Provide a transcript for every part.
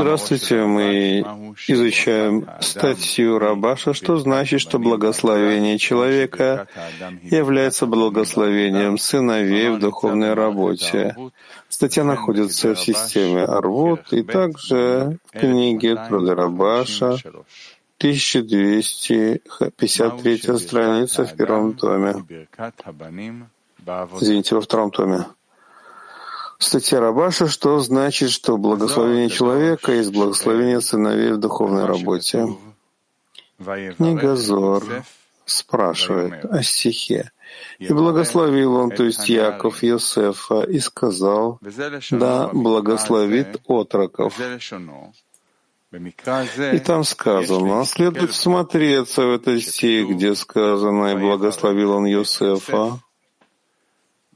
Здравствуйте, мы изучаем статью Рабаша, что значит, что благословение человека является благословением сыновей в духовной работе. Статья находится в системе Арвот и также в книге Труды Рабаша, 1253 страница в первом томе. Извините, во втором томе. Статья Рабаша, что значит, что благословение человека есть благословение сыновей в духовной работе. Негазор спрашивает о стихе. И благословил он, то есть Яков Йосефа, и сказал, да благословит отроков. И там сказано, следует всмотреться в этот стих, где сказано, и благословил он Йосефа.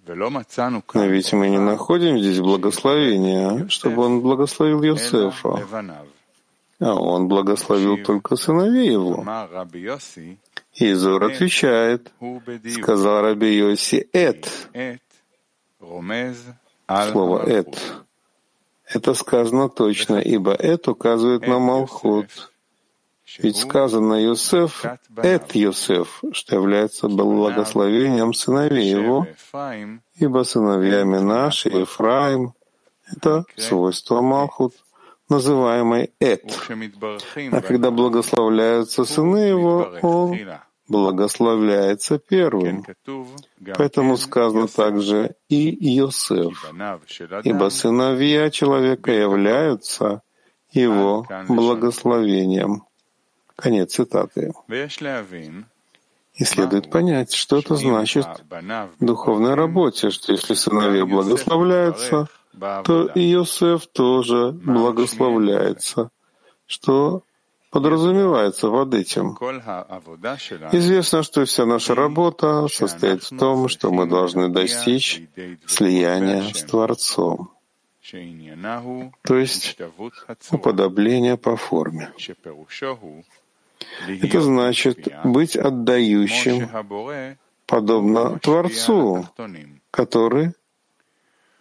Но ведь мы не находим здесь благословения, чтобы он благословил Йосефа, а он благословил только сыновей его. И Зор отвечает, сказал Раби Йоси «эт». Слово «эт» — это сказано точно, ибо «эт» указывает на Малхут, ведь сказано Йосеф — это Йосеф, что является благословением сыновей его, ибо сыновьями наши Ефраим — это свойство Малхут, называемый Эт. А когда благословляются сыны его, он благословляется первым. Поэтому сказано также и Йосеф, ибо сыновья человека являются его благословением. Конец цитаты. И следует понять, что это значит в духовной работе, что если сыновья благословляются, то и Йосеф тоже благословляется, что подразумевается под этим. Известно, что вся наша работа состоит в том, что мы должны достичь слияния с Творцом то есть уподобление по форме. Это значит быть отдающим, подобно Творцу, который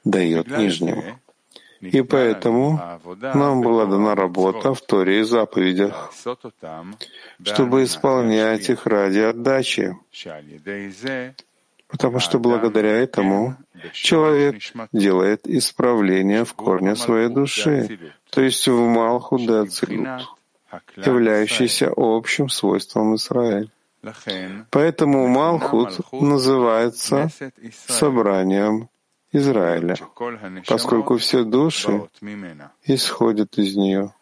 дает нижним. И поэтому нам была дана работа в Торе и заповедях, чтобы исполнять их ради отдачи, потому что благодаря этому человек делает исправление в корне своей души, то есть в Малху Дацилут являющийся общим свойством Израиля. Поэтому Малхут называется собранием Израиля, поскольку все души исходят из нее.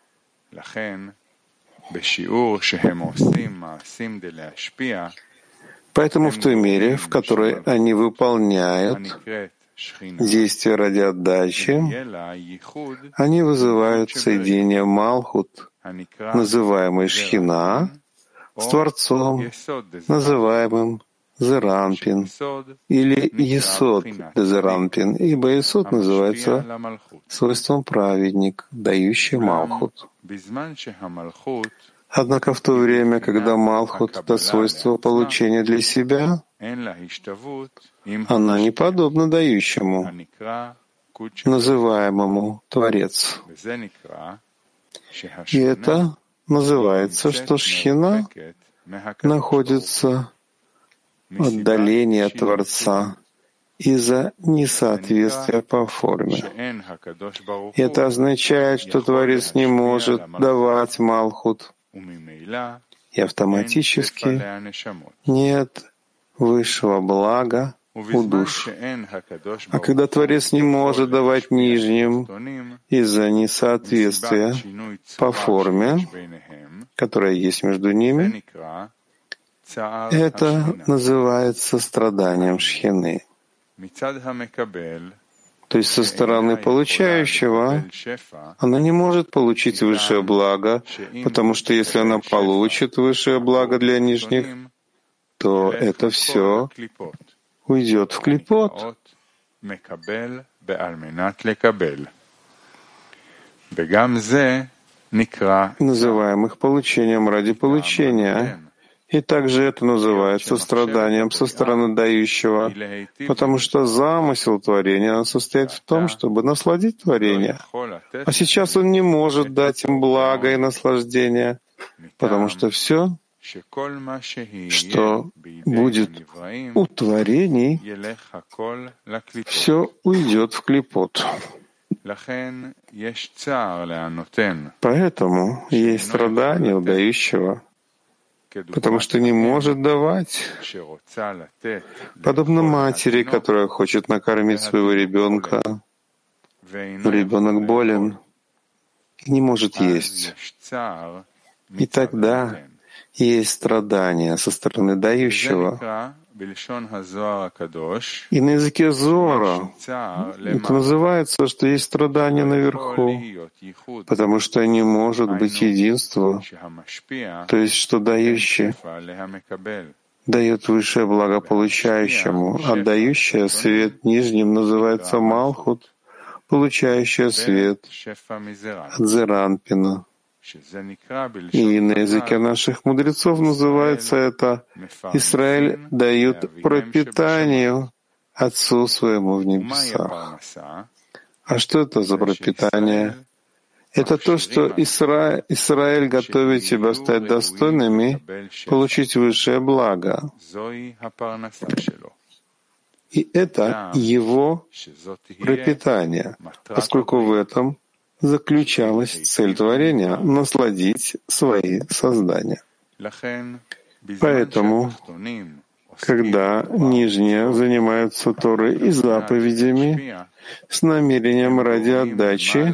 Поэтому в той мере, в которой они выполняют действия ради отдачи, они вызывают соединение Малхут называемый Шхина, с Творцом, называемым Зеранпин или Есод Зеранпин, ибо Есод называется свойством праведник, дающий Малхут. Однако в то время, когда Малхут — это свойство получения для себя, она не подобна дающему, называемому Творец. И это называется, что шхина находится в отдалении от Творца из-за несоответствия по форме. Это означает, что Творец не может давать Малхут, и автоматически нет высшего блага у душ. А когда Творец не может давать нижним из-за несоответствия по форме, которая есть между ними, это называется страданием шхины. То есть со стороны получающего она не может получить высшее благо, потому что если она получит высшее благо для нижних, то это все уйдет в клипот, называемых получением ради получения. И также это называется страданием со стороны дающего, потому что замысел творения состоит в том, чтобы насладить творение. А сейчас он не может дать им благо и наслаждение, потому что все, что будет у творений, все уйдет в клепот. Поэтому есть страдание у дающего, потому что не может давать. Подобно матери, которая хочет накормить своего ребенка, но ребенок болен и не может есть. И тогда есть страдания со стороны дающего. И на языке Зора. Это называется, что есть страдания наверху, потому что не может быть единства, то есть что дающий дает высшее благо получающему, а дающее свет нижним называется Малхут, получающая свет от Зеранпина. И на языке наших мудрецов называется это «Израиль дает пропитание Отцу своему в небесах». А что это за пропитание? Это то, что Исра... Израиль готовит тебя стать достойными, получить высшее благо. И это его пропитание, поскольку в этом заключалась цель творения — насладить свои создания. Поэтому, когда нижние занимаются Торой и заповедями с намерением ради отдачи,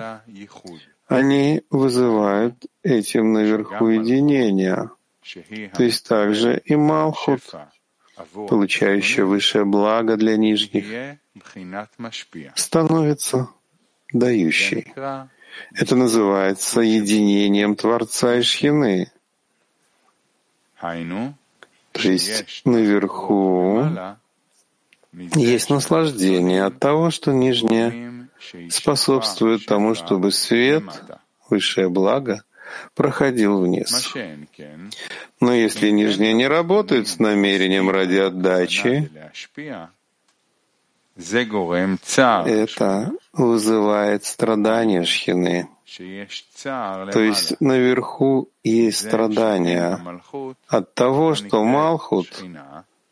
они вызывают этим наверху единения, то есть также и Малхут, получающий высшее благо для нижних, становится дающей. Это называется единением Творца и Шхины. То есть наверху есть наслаждение от того, что нижнее способствует тому, чтобы свет, высшее благо, проходил вниз. Но если нижнее не работает с намерением ради отдачи, это вызывает страдания шхины. То есть наверху есть страдания. от того, что Малхут,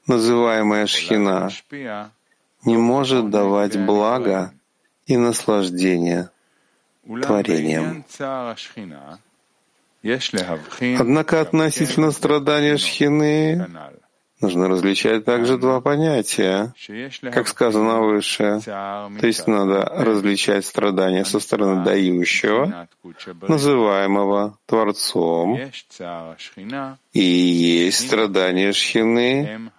называемая шхина, не может давать благо и наслаждение творением. Однако относительно страдания шхины Нужно различать также два понятия, как сказано выше. То есть надо различать страдания со стороны дающего, называемого Творцом, и есть страдания Шхины,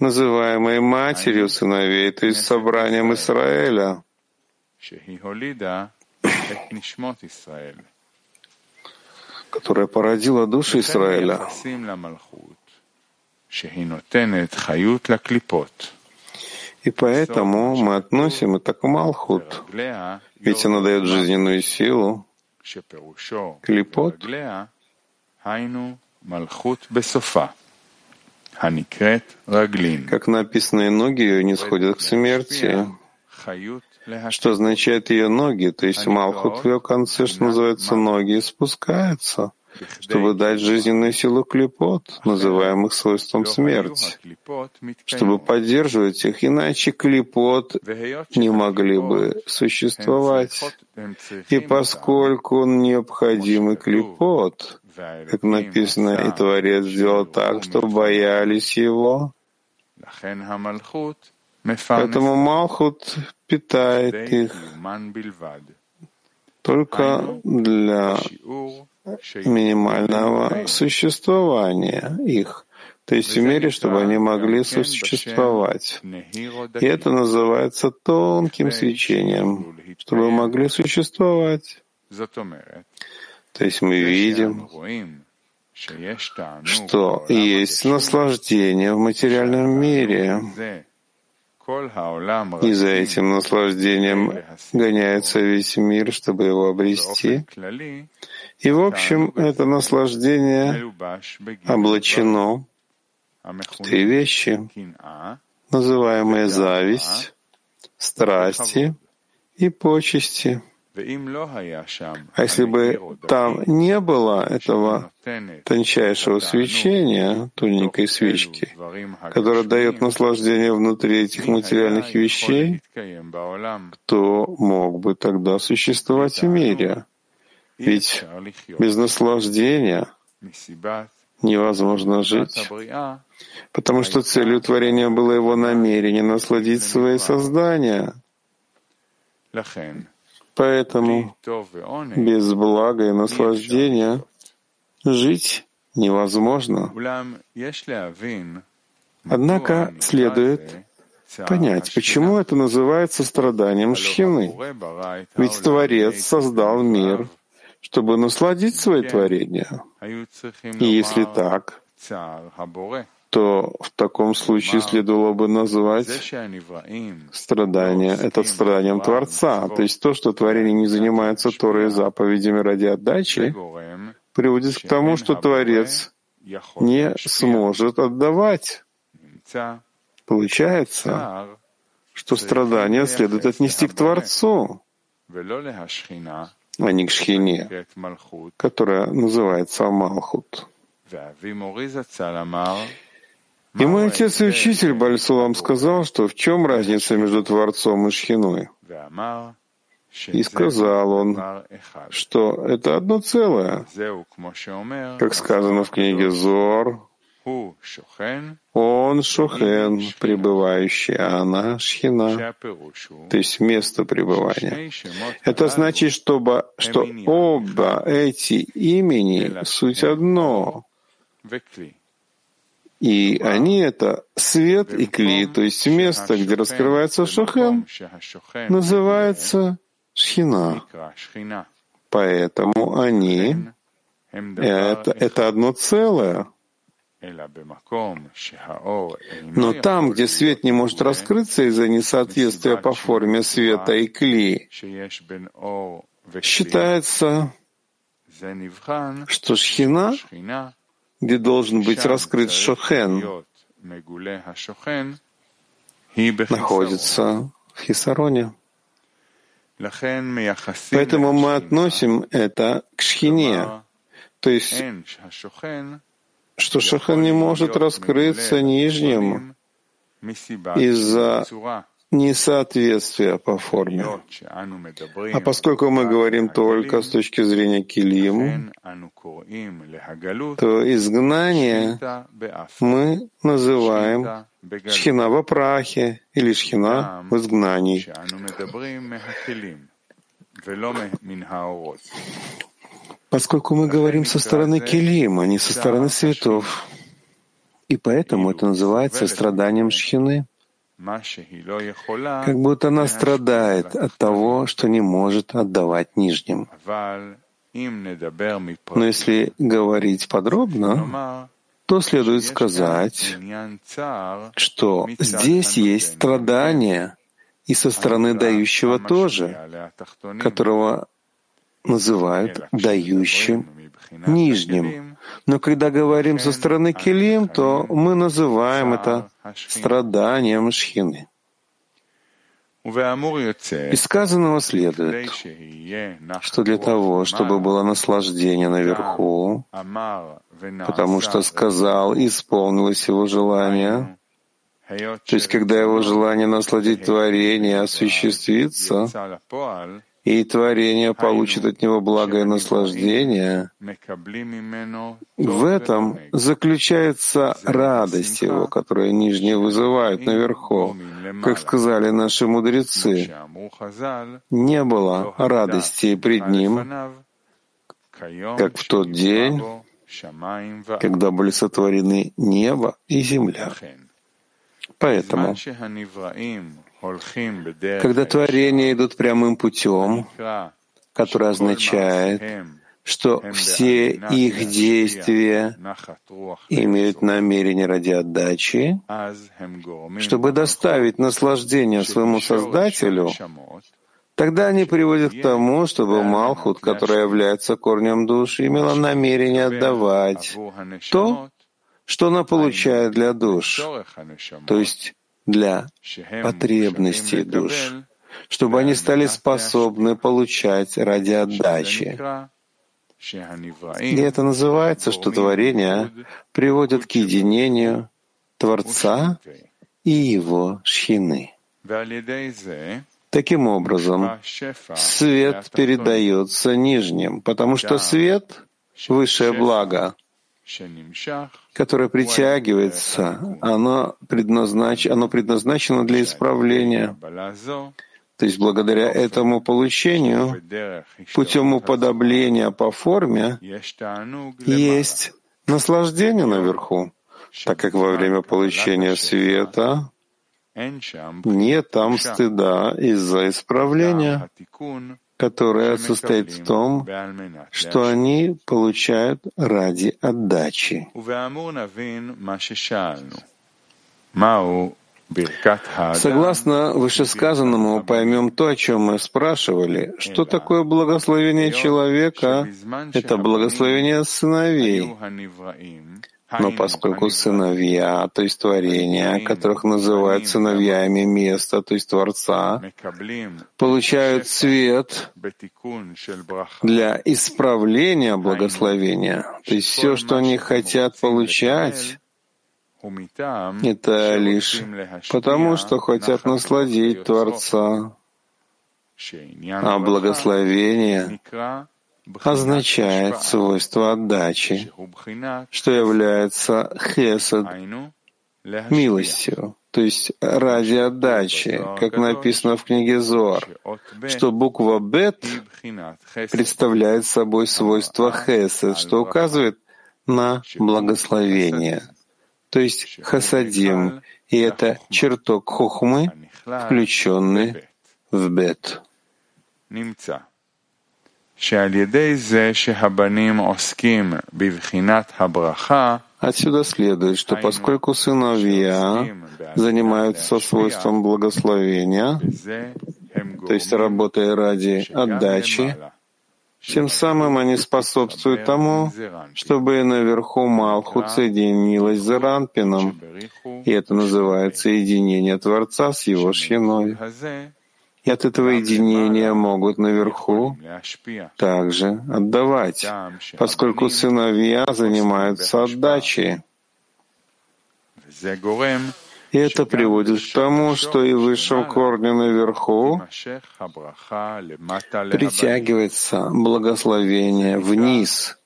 называемые матерью сыновей, то есть собранием Израиля, которая породила души Израиля. И поэтому мы относим это к Малхут, ведь она дает жизненную силу. Клипот. как написано, и ноги ее не сходят к смерти, что означает ее ноги, то есть Малхут в ее конце, что называется, ноги спускаются чтобы дать жизненную силу клипот, называемых свойством смерти, чтобы поддерживать их, иначе клипот не могли бы существовать. И поскольку он необходимый клипот, как написано, и Творец сделал так, чтобы боялись его, Поэтому Малхут питает их. Только для минимального существования их, то есть в мере, чтобы они могли существовать. И это называется тонким свечением, чтобы могли существовать. То есть мы видим, что есть наслаждение в материальном мире, и за этим наслаждением гоняется весь мир, чтобы его обрести. И, в общем, это наслаждение облачено в три вещи, называемые зависть, страсти и почести. А если бы там не было этого тончайшего свечения, тоненькой свечки, которая дает наслаждение внутри этих материальных вещей, кто мог бы тогда существовать в мире? Ведь без наслаждения невозможно жить, потому что целью творения было его намерение насладить свои создания. Поэтому без блага и наслаждения жить невозможно. Однако следует понять, почему это называется страданием Шхины. Ведь Творец создал мир, чтобы насладить свои творения. И если так, то в таком случае следовало бы назвать страдание, это страданием Творца. То есть то, что творение не занимается Торой заповедями ради отдачи, приводит к тому, что Творец не сможет отдавать. Получается, что страдания следует отнести к Творцу, а не к Шхине, которая называется Малхут. И мой отец и учитель Бальсулам сказал, что в чем разница между Творцом и Шхиной. И сказал он, что это одно целое. Как сказано в книге Зор, он Шухен, пребывающий, а она Шхина, то есть место пребывания. Это значит, чтобы, что оба эти имени — суть одно. И они — это свет и кли, то есть место, где раскрывается Шохен, называется Шхина. Поэтому они — это, это одно целое. Но там, где свет не может раскрыться из-за несоответствия по форме света и кли, считается, что шхина где должен быть раскрыт Шохен, находится в Хисароне. Поэтому мы относим это к шхине, то есть, что шохен не может раскрыться нижним из-за несоответствия по форме. А поскольку мы говорим только с точки зрения килим, то изгнание мы называем шхина в прахе или шхина в изгнании. Поскольку мы говорим со стороны килим, а не со стороны светов, и поэтому это называется страданием шхины как будто она страдает от того, что не может отдавать нижним. Но если говорить подробно, то следует сказать, что здесь есть страдание и со стороны дающего тоже, которого называют дающим нижним. Но когда говорим со стороны Келим, то мы называем это страданием Шхины. Из сказанного следует, что для того, чтобы было наслаждение наверху, потому что сказал, исполнилось его желание, то есть когда его желание насладить творение осуществится, и творение получит от него благое наслаждение, в этом заключается радость его, которую нижние вызывают наверху. Как сказали наши мудрецы, не было радости пред ним, как в тот день, когда были сотворены небо и земля. Поэтому когда творения идут прямым путем, который означает, что все их действия имеют намерение ради отдачи, чтобы доставить наслаждение своему Создателю, тогда они приводят к тому, чтобы Малхут, которая является корнем души, имела намерение отдавать то, что она получает для душ, то есть для потребностей душ, чтобы они стали способны получать ради отдачи. И это называется, что творение приводит к единению Творца и его шхины. Таким образом, свет передается нижним, потому что свет — высшее благо, которое притягивается, оно, предназнач... оно предназначено для исправления. То есть благодаря этому получению, путем уподобления по форме, есть наслаждение наверху, так как во время получения света нет там стыда из-за исправления, которое состоит в том, что они получают ради отдачи. Согласно вышесказанному, поймем то, о чем мы спрашивали. Что такое благословение человека? Это благословение сыновей. Но поскольку сыновья, то есть творения, которых называют сыновьями места, то есть Творца, получают свет для исправления благословения, то есть все, что они хотят получать, это лишь потому, что хотят насладить Творца. А благословение означает свойство отдачи, что является хесед, милостью, то есть ради отдачи, как написано в книге Зоар, что буква Бет представляет собой свойство хесед, что указывает на благословение, то есть хасадим, и это чертог хухмы, включенный в Бет. Отсюда следует, что поскольку сыновья занимаются свойством благословения, то есть работая ради отдачи, тем самым они способствуют тому, чтобы наверху Малхут соединилась с Ранпином, и это называется единение Творца с его шьяной. И от этого единения могут наверху также отдавать, поскольку сыновья занимаются отдачей. И это приводит к тому, что и в высшем корне наверху притягивается благословение вниз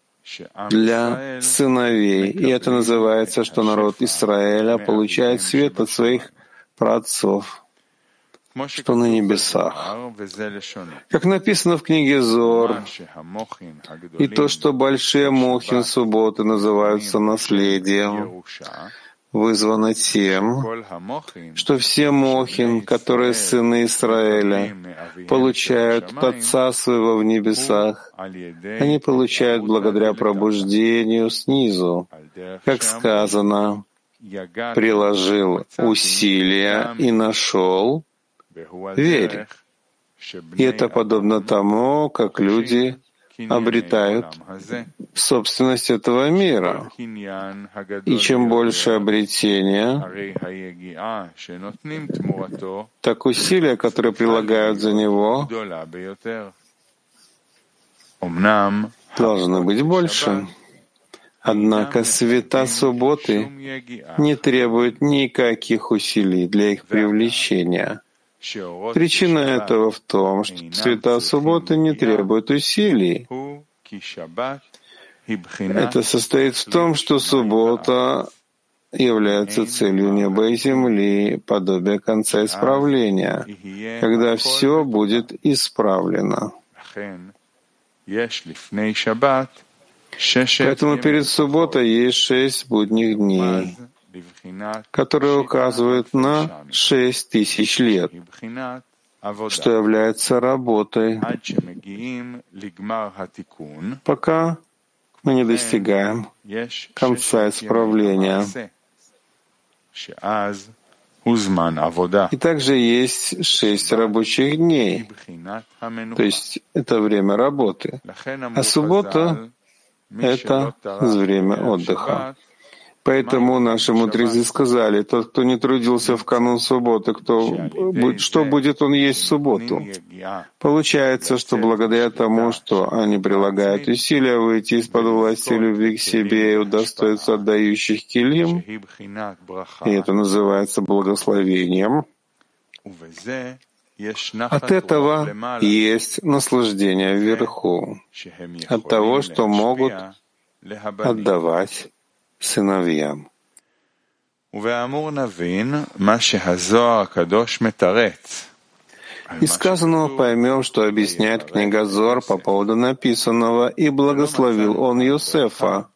для сыновей. И это называется, что народ Израиля получает свет от своих праотцов что на небесах. Как написано в книге Зор, и то, что большие мохин субботы называются наследием, вызвано тем, что все мохин, которые сыны Израиля, получают от Отца своего в небесах, они получают благодаря пробуждению снизу, как сказано, приложил усилия и нашел, верь. И это подобно тому, как люди обретают собственность этого мира. И чем больше обретения, так усилия, которые прилагают за него, должны быть больше. Однако света субботы не требуют никаких усилий для их привлечения — Причина этого в том, что цвета субботы не требуют усилий. Это состоит в том, что суббота является целью неба и земли, подобие конца исправления, когда все будет исправлено. Поэтому перед субботой есть шесть будних дней которые указывают на шесть тысяч лет, что является работой, пока мы не достигаем конца исправления. И также есть шесть рабочих дней, то есть это время работы, а суббота — это время отдыха. Поэтому наши мудрецы сказали, тот, кто не трудился в канун субботы, кто, что будет он есть в субботу? Получается, что благодаря тому, что они прилагают усилия выйти из-под власти любви к себе и удостоиться отдающих килим, и это называется благословением, от этого есть наслаждение вверху, от того, что могут отдавать сыновьям. Из сказанного поймем, что объясняет книга Зор по поводу написанного, и благословил он Йосефа.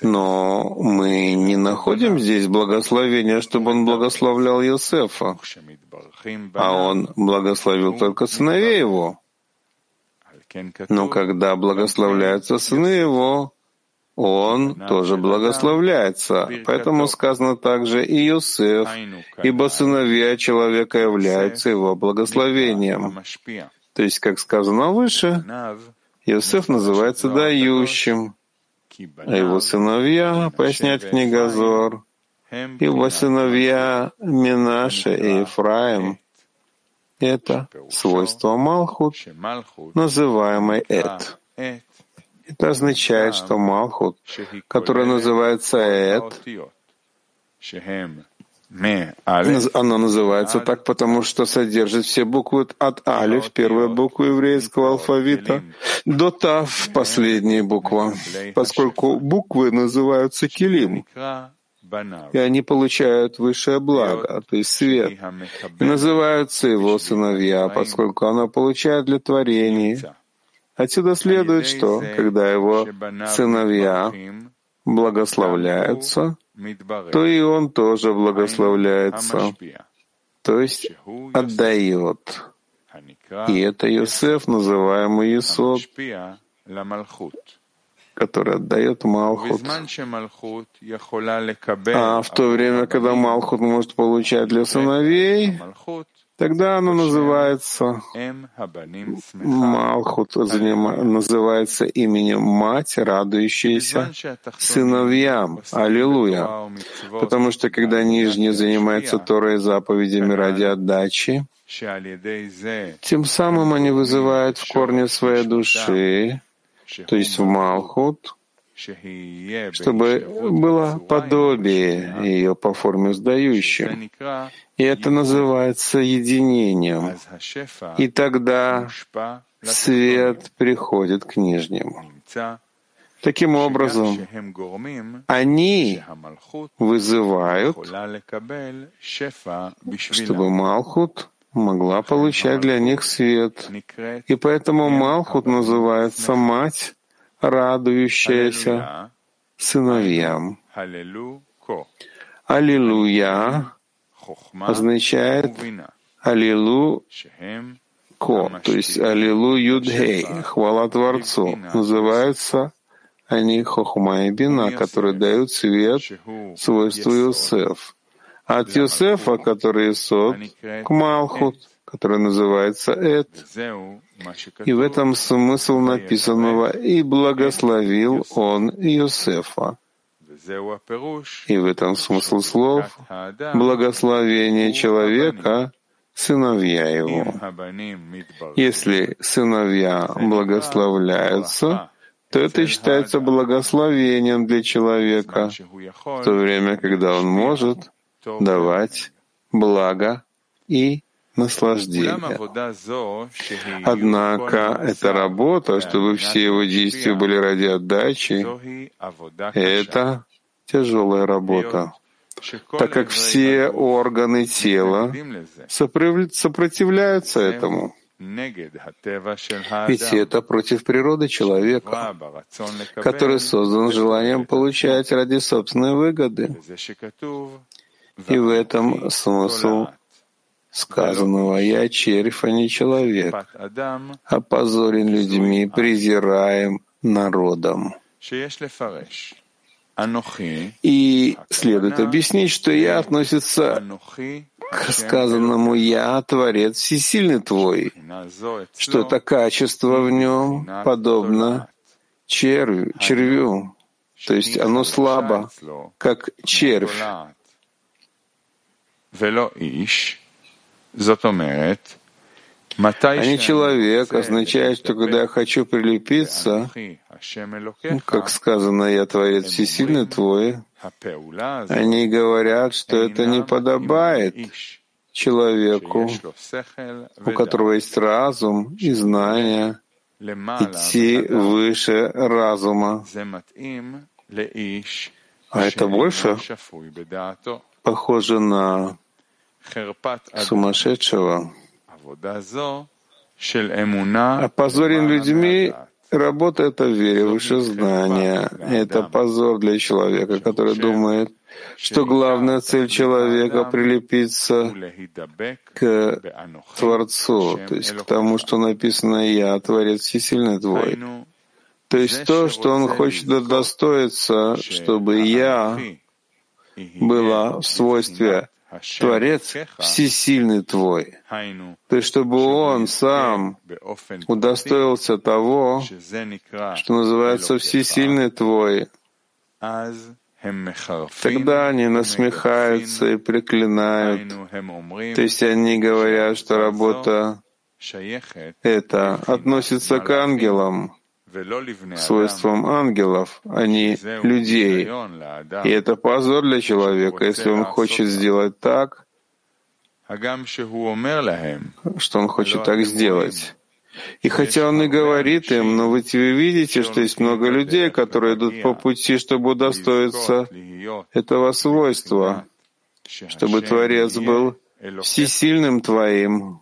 Но мы не находим здесь благословения, чтобы он благословлял Йосефа, а он благословил только сыновей его. Но когда благословляются сыны его, он тоже благословляется. Поэтому сказано также и Иосиф, ибо сыновья человека являются его благословением. То есть, как сказано выше, Иосиф называется дающим, а его сыновья, поясняет книга Зор, его сыновья Минаша и Ефраим — это свойство Малхут, называемый Эт. Это означает, что Малхут, который называется Эд, она называется так, потому что содержит все буквы от Алиф, первая буква еврейского алфавита, до Тав, последняя буква, поскольку буквы называются Килим, и они получают высшее благо, то есть свет, и называются его сыновья, поскольку она получает для творений, Отсюда следует, что когда его сыновья благословляются, то и он тоже благословляется, то есть отдает. И это Йосеф, называемый Исод, который отдает Малхут. А в то время, когда Малхут может получать для сыновей, Тогда оно называется Малхут, называется именем Мать, радующаяся сыновьям. Аллилуйя. Потому что когда нижний занимается Торой и заповедями ради отдачи, тем самым они вызывают в корне своей души, то есть в Малхут, чтобы было подобие ее по форме сдающим. И это называется единением. И тогда свет приходит к нижнему. Таким образом, они вызывают, чтобы Малхут могла получать для них свет. И поэтому Малхут называется «мать», радующаяся сыновьям. Аллилуйя означает Аллилу Ко, то есть Аллилу Юдхей, хвала Творцу. Называются они Хохма и Бина, которые дают свет свойству Йосеф. От Йосефа, который Исот, к Малхут, который называется Эд. И в этом смысл написанного «И благословил он Иосифа». И в этом смысл слов «благословение человека» сыновья его. Если сыновья благословляются, то это считается благословением для человека, в то время, когда он может давать благо и наслаждения. Однако эта работа, чтобы все его действия были ради отдачи, это тяжелая работа, так как все органы тела сопротивляются этому. Ведь это против природы человека, который создан желанием получать ради собственной выгоды. И в этом смысл сказанного «Я червь, а не человек, опозорен людьми, презираем народом». И следует объяснить, что «я» относится к сказанному «я» — Творец Всесильный Твой, что это качество в нем подобно червю, червю. То есть оно слабо, как червь. А не человек означает, что когда я хочу прилепиться, как сказано, я Творец Всесильный Твой, они говорят, что это не подобает человеку, у которого есть разум и знания, идти выше разума. А это больше похоже на сумасшедшего. Опозорен людьми работа — это вере выше знания. Это позор для человека, который думает, что главная цель человека — прилепиться к Творцу, то есть к тому, что написано «Я, Творец Всесильный Твой». То есть то, что он хочет достоиться, чтобы «Я» была в свойстве Творец всесильный Твой. То есть, чтобы Он сам удостоился того, что называется всесильный Твой, Тогда они насмехаются и проклинают. То есть они говорят, что работа это относится к ангелам, свойствам ангелов, а не людей. И это позор для человека, если он хочет сделать так, что он хочет так сделать. И хотя он и говорит им, но вы видите, что есть много людей, которые идут по пути, чтобы удостоиться этого свойства, чтобы Творец был всесильным Твоим.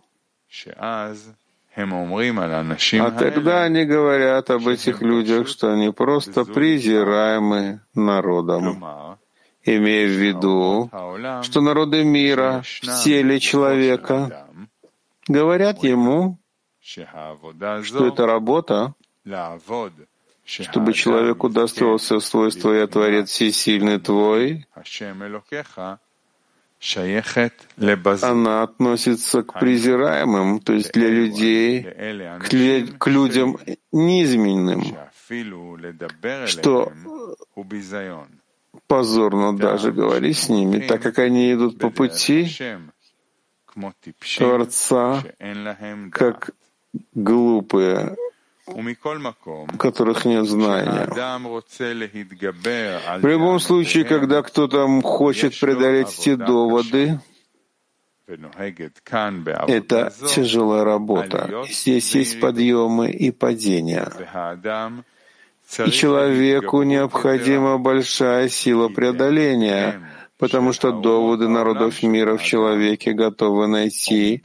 А тогда они говорят об этих людях, что они просто презираемы народом, имея в виду, что народы мира в теле человека говорят ему, что это работа, чтобы человек удостоился свойства «Я Творец Всесильный Твой», она относится к презираемым, то есть для людей, к, к людям низменным, что позорно даже говорить с ними, так как они идут по пути Творца, как глупые, у которых нет знания. В любом случае, когда кто-то хочет преодолеть эти доводы, это тяжелая работа. Здесь есть подъемы и падения. И человеку необходима большая сила преодоления — потому что доводы народов мира в человеке готовы найти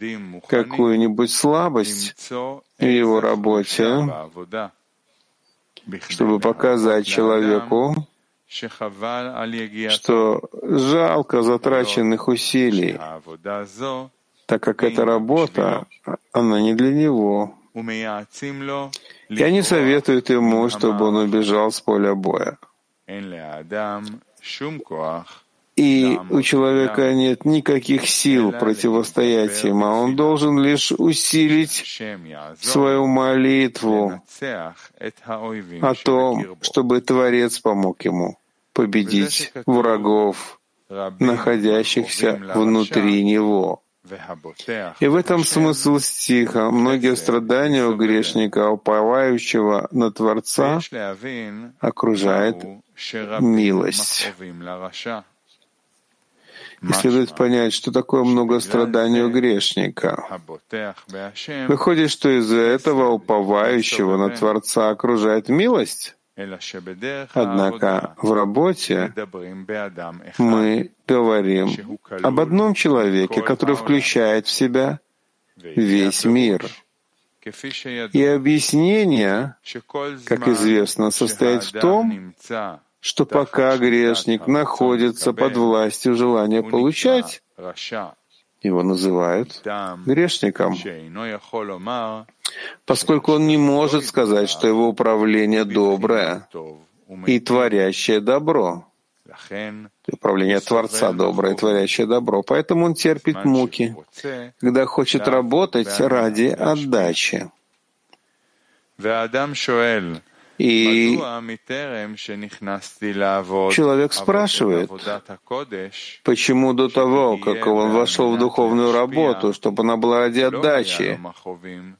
какую-нибудь слабость в его работе, чтобы показать человеку, что жалко затраченных усилий, так как эта работа, она не для него. И они советуют ему, чтобы он убежал с поля боя. И у человека нет никаких сил противостоять им, а он должен лишь усилить свою молитву о том, чтобы Творец помог ему победить врагов, находящихся внутри него. И в этом смысл стиха. Многие страдания у грешника, уповающего на Творца, окружает милость. И следует понять, что такое много страданий у грешника. Выходит, что из-за этого уповающего на Творца окружает милость. Однако в работе мы говорим об одном человеке, который включает в себя весь мир. И объяснение, как известно, состоит в том, что пока грешник находится под властью желания получать, его называют грешником, поскольку он не может сказать, что его управление доброе и творящее добро. Управление Творца доброе и творящее добро. Поэтому он терпит муки, когда хочет работать ради отдачи. И человек спрашивает, почему до того, как он вошел в духовную работу, чтобы она была ради отдачи,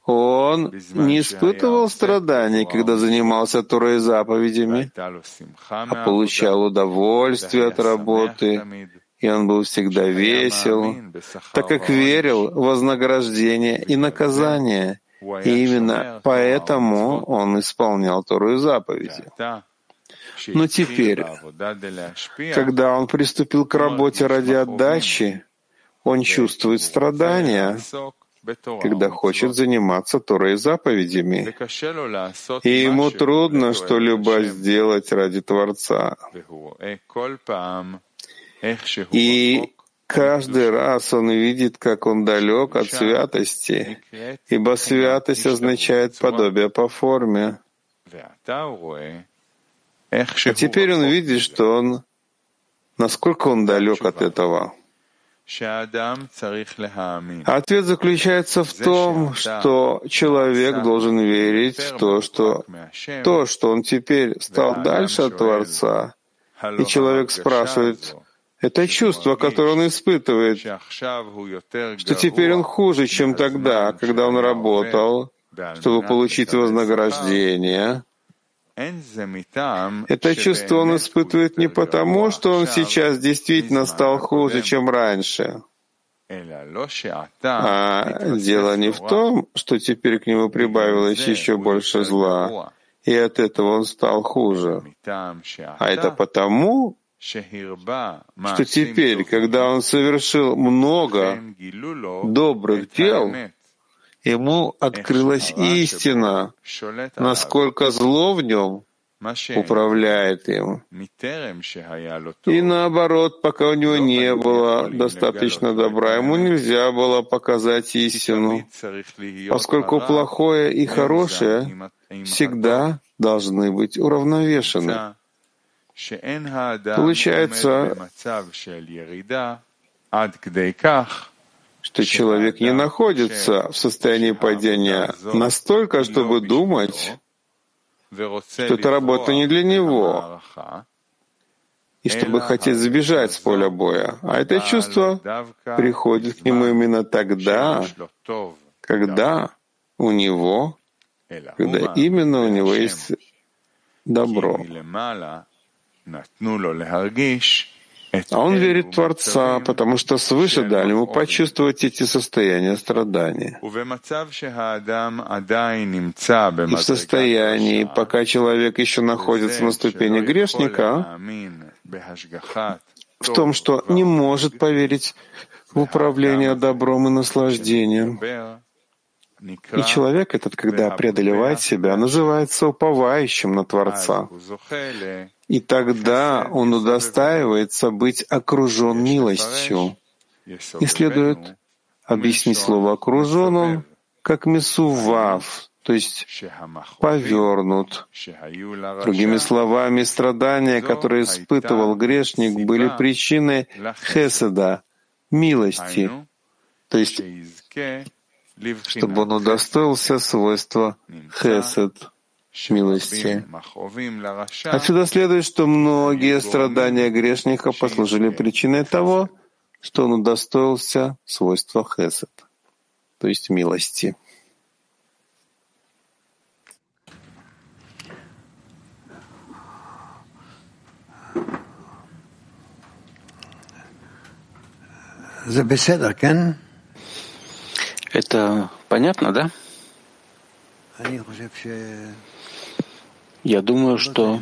он не испытывал страданий, когда занимался Торой заповедями, а получал удовольствие от работы, и он был всегда весел, так как верил в вознаграждение и наказание, и именно поэтому он исполнял Тору и заповеди. Но теперь, когда он приступил к работе ради отдачи, он чувствует страдания, когда хочет заниматься Торой и заповедями. И ему трудно что-либо сделать ради Творца. И каждый раз он видит, как он далек от святости, ибо святость означает подобие по форме. А теперь он видит, что он, насколько он далек от этого. Ответ заключается в том, что человек должен верить в то, что то, что он теперь стал дальше от Творца, и человек спрашивает, это чувство, которое он испытывает, что теперь он хуже, чем тогда, когда он работал, чтобы получить вознаграждение. Это чувство он испытывает не потому, что он сейчас действительно стал хуже, чем раньше. А дело не в том, что теперь к нему прибавилось еще больше зла, и от этого он стал хуже. А это потому, что теперь, когда он совершил много добрых дел, ему открылась истина, насколько зло в нем управляет им. И наоборот, пока у него не было достаточно добра, ему нельзя было показать истину, поскольку плохое и хорошее всегда должны быть уравновешены. Получается, что человек не находится в состоянии падения настолько, чтобы думать, что эта работа не для него, и чтобы хотеть сбежать с поля боя. А это чувство приходит к нему именно тогда, когда у него, когда именно у него есть добро. А он верит в Творца, потому что свыше дали ему почувствовать эти состояния страдания. И в состоянии, пока человек еще находится на ступени грешника, в том, что не может поверить в управление добром и наслаждением. И человек этот, когда преодолевает себя, называется уповающим на Творца. И тогда он удостаивается быть окружен милостью. И следует объяснить слово «окружен» он как месував, то есть повернут. Другими словами, страдания, которые испытывал грешник, были причиной хеседа, милости, то есть чтобы он удостоился свойства хесед, милости. Отсюда следует, что многие страдания грешника послужили причиной того, что он удостоился свойства хесед, то есть милости. Это понятно, да? Я думаю, что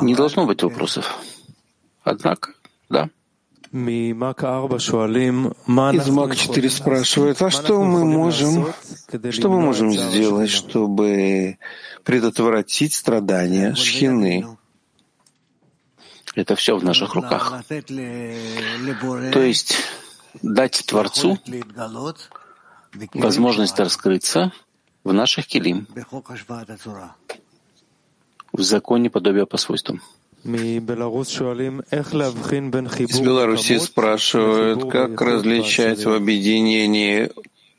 не должно быть вопросов. Однако, да. Из МАК-4 спрашивают, а что мы можем, что мы можем сделать, чтобы предотвратить страдания шхины? Это все в наших руках. То есть дать Творцу возможность раскрыться в наших килим, в законе подобия по свойствам. Из Беларуси спрашивают, как различать в объединении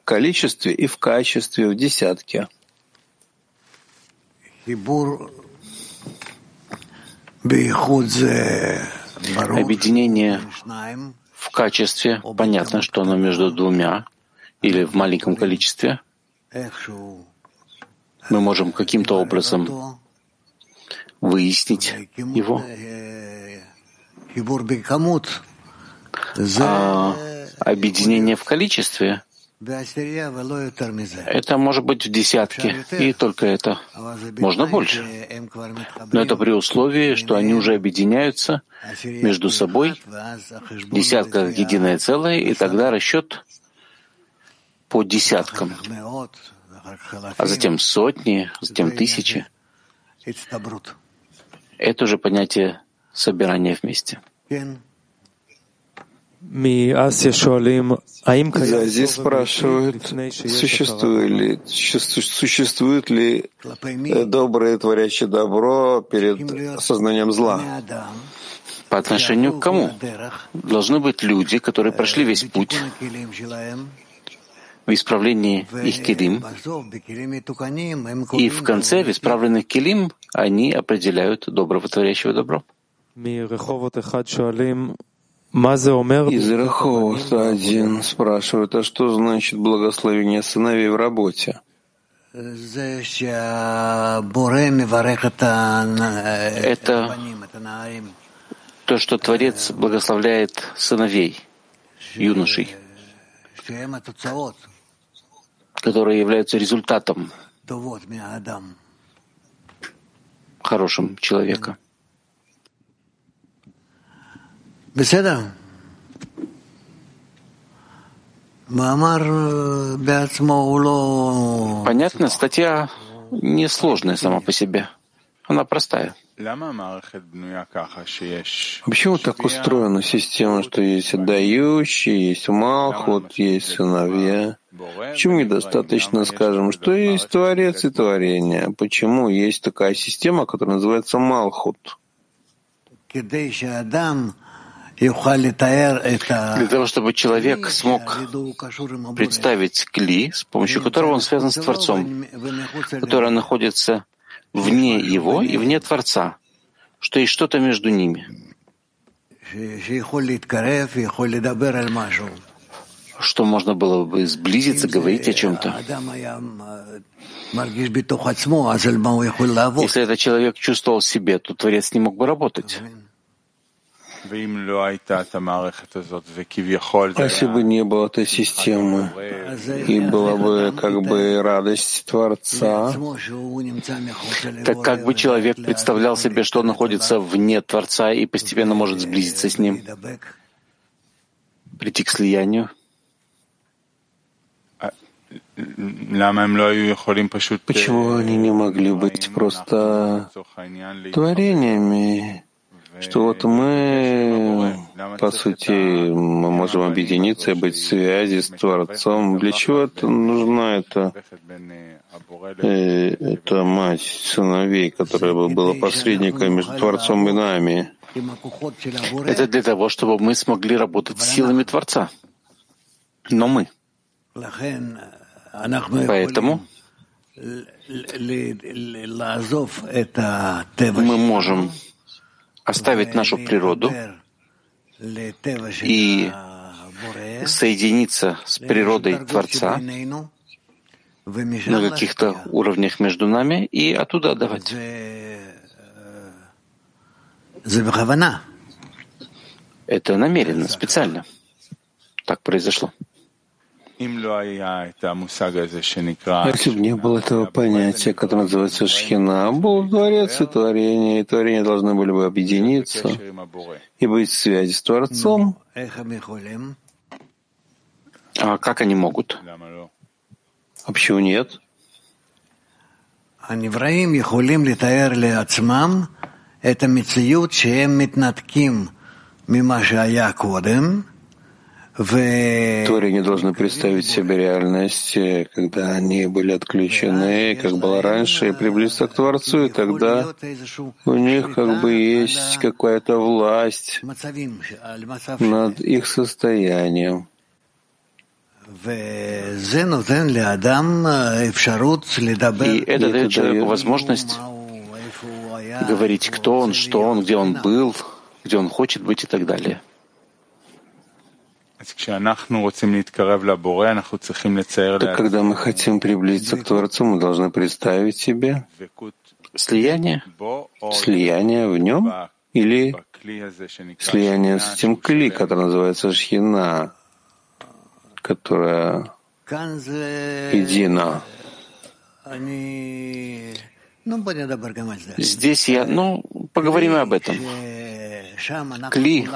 в количестве и в качестве в десятке. Объединение в качестве, понятно, что оно между двумя или в маленьком количестве. Мы можем каким-то образом выяснить его. А объединение в количестве это может быть в десятке, и только это. Можно больше. Но это при условии, что они уже объединяются между собой, десятка как единое целое, и тогда расчет по десяткам, а затем сотни, затем тысячи. Это уже понятие собирания вместе. Здесь спрашивают, существует ли, существует ли э, доброе творящее добро перед сознанием зла? По отношению к кому? Должны быть люди, которые прошли весь путь в исправлении их килим, и в конце в исправленных килим они определяют доброго творящего добро. Из Раховоса один спрашивает, а что значит благословение сыновей в работе? Это то, что Творец благословляет сыновей, юношей, которые являются результатом хорошим человека. Понятно, статья несложная сама по себе. Она простая. Почему так устроена система, что есть отдающие, есть Малхут, есть сыновья? Почему недостаточно, скажем, что есть Творец и Творение? Почему есть такая система, которая называется Малхут? для того, чтобы человек смог представить кли, с помощью которого он связан с Творцом, который находится вне его и вне Творца, что есть что-то между ними, что можно было бы сблизиться, говорить о чем-то. Если этот человек чувствовал себе, то Творец не мог бы работать. А если бы не было этой системы, и была бы как бы радость Творца, так как бы человек представлял себе, что он находится вне Творца и постепенно может сблизиться с ним, прийти к слиянию? Почему они не могли быть просто творениями? Что вот мы, по сути, мы можем объединиться и быть в связи с Творцом. Для чего это нужна эта, э, эта мать сыновей, которая бы была посредником между Творцом и нами? Это для того, чтобы мы смогли работать силами Творца. Но мы. Поэтому мы можем оставить нашу природу и соединиться с природой Творца на каких-то уровнях между нами и оттуда отдавать. Это намеренно, специально. Так произошло. Если бы не было этого понятия, которое называется шхина, был дворец и творение, и творения должны были бы объединиться и быть в связи с Творцом. А как они могут? А почему нет? את המציאות שהם מתנתקים ממה שהיה קודם, Творение должны представить себе реальность, когда они были отключены, как было раньше, и приблизиться к Творцу, и тогда у них как бы есть какая-то власть над их состоянием. это дает человеку возможность говорить, кто он, что он, где он был, где он хочет быть и так далее. Так когда мы хотим приблизиться к Творцу, мы должны представить себе слияние, слияние в нем или слияние с этим кли, который называется шхина, которая едина. Здесь я, ну, поговорим об этом. Кли,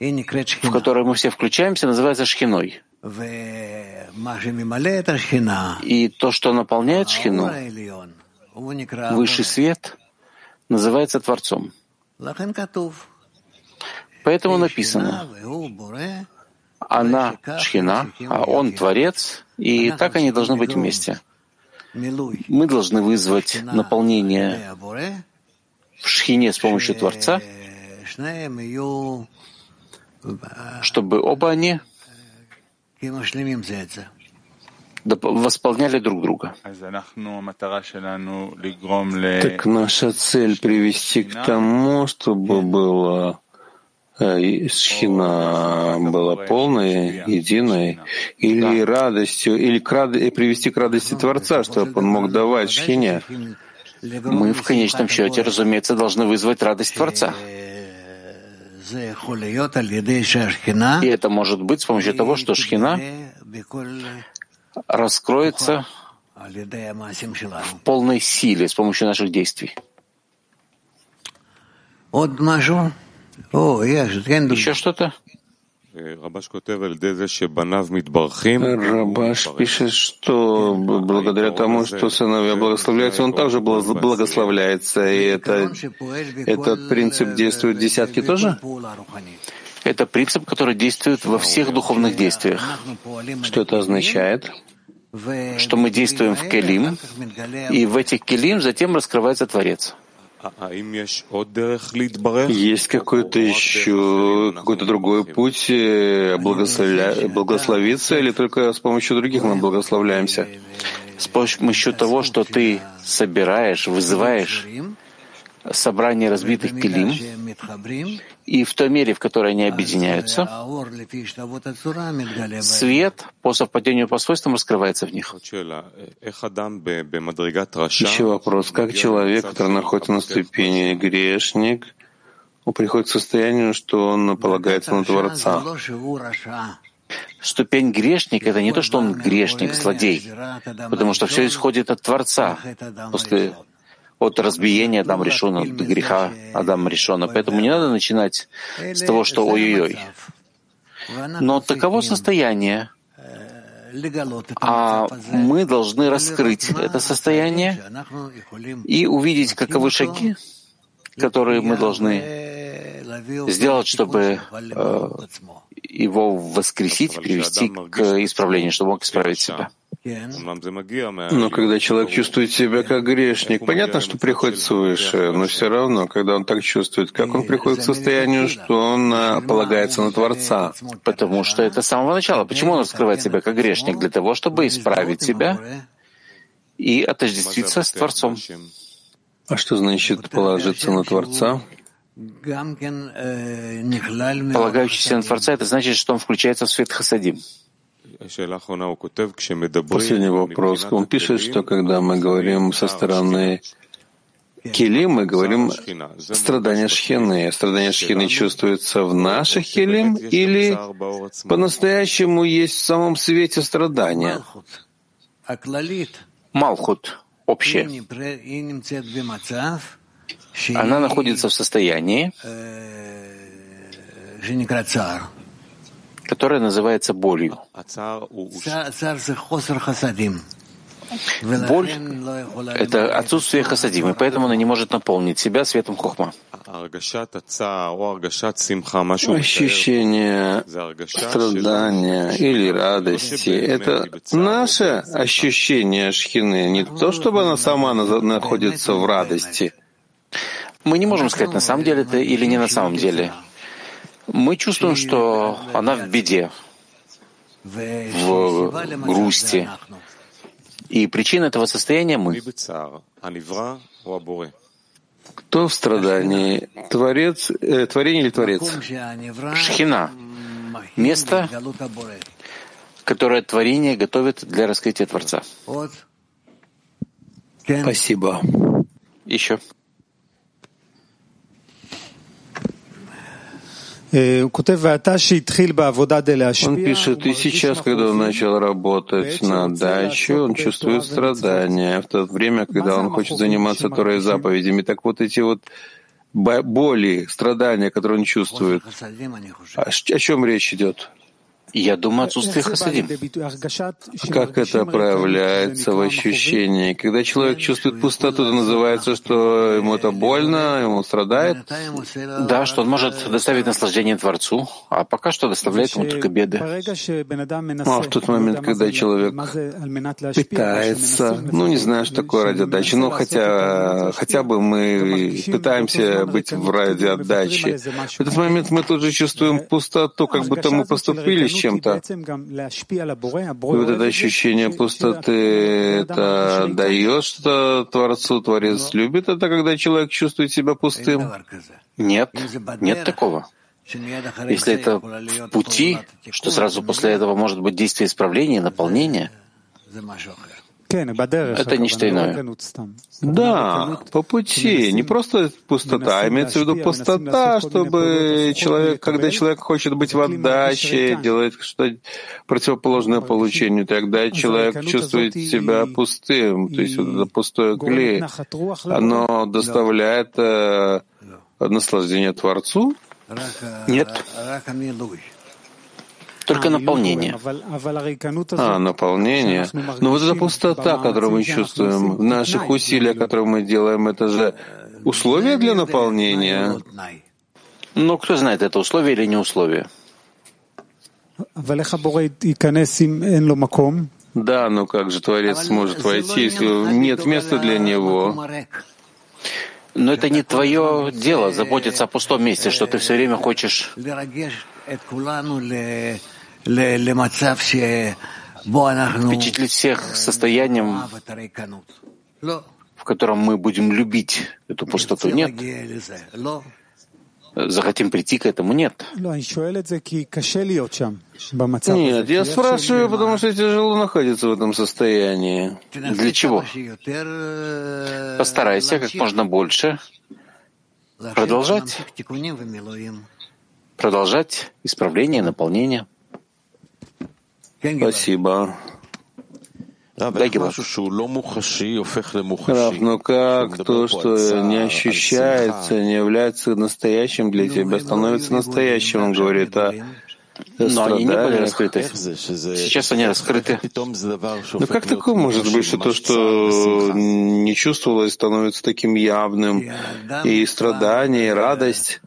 в который мы все включаемся, называется шхиной. И то, что наполняет шхину, высший свет, называется Творцом. Поэтому написано, она шхина, а он творец, и так они должны быть вместе. Мы должны вызвать наполнение в шхине с помощью Творца, чтобы оба они восполняли друг друга. Так наша цель привести к тому, чтобы было э, шхина была полной, единой, или радостью, или к рад... привести к радости Творца, чтобы он мог давать шхине. Мы в конечном счете, разумеется, должны вызвать радость Творца. И это может быть с помощью того, что шхина раскроется в полной силе с помощью наших действий. Еще что-то? Рабаш пишет, что благодаря тому, что сыновья благословляются, он также благословляется. И это, этот принцип действует в десятке тоже? Это принцип, который действует во всех духовных действиях. Что это означает? Что мы действуем в келим, и в этих келим затем раскрывается Творец. Есть какой-то еще какой-то другой путь э, благословля... благословиться или только с помощью других мы благословляемся? С помощью того, что ты собираешь, вызываешь собрание разбитых пилим, и в той мере, в которой они объединяются, свет по совпадению по свойствам раскрывается в них. Еще вопрос. Как человек, который находится на ступени грешник, он приходит к состоянию, что он полагается на Творца? Ступень грешник — это не то, что он грешник, злодей, потому что все исходит от Творца. После от разбиения Адам Решона, от греха Адам Решона. Поэтому не надо начинать с того, что ой-ой-ой. Но таково состояние, а мы должны раскрыть это состояние и увидеть, каковы шаги, которые мы должны сделать, чтобы э, его воскресить, привести к исправлению, чтобы мог исправить себя. Но когда человек чувствует себя как грешник, понятно, что приходит свыше, но все равно, когда он так чувствует, как он приходит к состоянию, что он а, полагается на Творца? Потому что это с самого начала. Почему он раскрывает себя как грешник? Для того, чтобы исправить себя и отождествиться с Творцом. А что значит положиться на Творца? Полагающийся на Творца, это значит, что он включается в свет Хасадим. Последний вопрос. Он пишет, что когда мы говорим со стороны Килим, мы говорим страдания шхины. Страдания шхины чувствуются в наших килим или по-настоящему есть в самом свете страдания? Малхут, общее. Она находится в состоянии, которая называется болью. Боль — это отсутствие хасадим, и поэтому она не может наполнить себя светом хохма. Ощущение страдания или радости — это наше ощущение шхины, не то, чтобы она сама находится в радости. Мы не можем сказать, на самом деле это или не на самом деле мы чувствуем, что она в беде. в грусти. И причина этого состояния мы. Кто в страдании? Творец, э, творение или Творец? Шхина. Место, которое творение готовит для раскрытия Творца. Спасибо. Еще. Он пишет, и сейчас, когда он начал работать на даче, он чувствует страдания. в то время, когда он хочет заниматься Торой заповедями. Так вот эти вот боли, страдания, которые он чувствует, о, о чем речь идет? Я думаю, отсутствие хасадим. Как это проявляется в ощущении? Когда человек чувствует пустоту, это называется, что ему это больно, ему страдает? Да, что он может доставить наслаждение Творцу, а пока что доставляет ему только беды. Ну, а в тот момент, когда человек пытается, ну, не знаю, что такое ради отдачи, но хотя, хотя бы мы пытаемся быть в ради отдачи, в этот момент мы тут же чувствуем пустоту, как будто мы поступили чем-то. И вот это ощущение пустоты, это дает что Творцу, Творец любит это, когда человек чувствует себя пустым? Нет, нет такого. Если это в пути, что сразу после этого может быть действие исправления, наполнения, это нечто иное. Да, по пути. Не просто пустота, а имеется в виду пустота, чтобы человек, когда человек хочет быть в отдаче, делает что-то противоположное получению, тогда человек чувствует себя пустым. То есть вот это пустое клей, оно доставляет э, наслаждение Творцу? Нет только а, наполнение. А, наполнение. Но вот эта пустота, которую мы чувствуем в наших усилиях, которые мы делаем, это же условие для наполнения. Но кто знает, это условие или не условие? Да, но как же Творец сможет войти, если нет места для него? Но это не твое дело заботиться о пустом месте, что ты все время хочешь впечатлить всех состоянием, в котором мы будем любить эту пустоту. Нет. Захотим прийти к этому? Нет. Нет, я спрашиваю, потому что тяжело находиться в этом состоянии. Для чего? Постарайся как можно больше продолжать продолжать исправление, наполнение. Спасибо. Рав, но как то, что не ощущается, не является настоящим для тебя, становится настоящим, он говорит, а но они не были раскрыты. Сейчас они раскрыты. Но как такое может быть, что то, что не чувствовалось, становится таким явным, и страдание, и радость?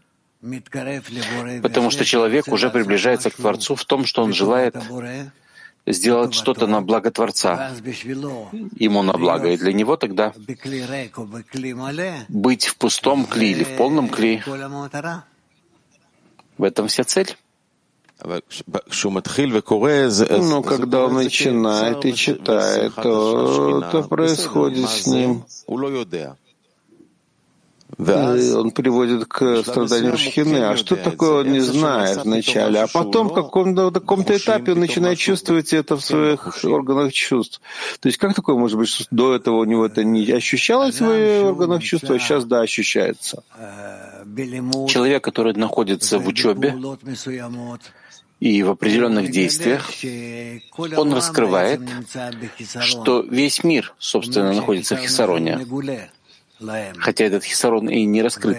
Потому что человек уже приближается к Творцу в том, что он желает сделать что-то на благо Творца, ему на благо, и для него тогда быть в пустом кли или в полном кли. В этом вся цель. Но когда он начинает и читает, то это происходит с ним он приводит к страданию шхины. А что такое, он не знает вначале. А потом в каком-то каком-то этапе он начинает чувствовать это в своих органах чувств. То есть как такое может быть, что до этого у него это не ощущалось в своих органах чувств, а сейчас да, ощущается? Человек, который находится в учебе, и в определенных действиях он раскрывает, что весь мир, собственно, находится в Хисароне хотя этот хисарон и не раскрыт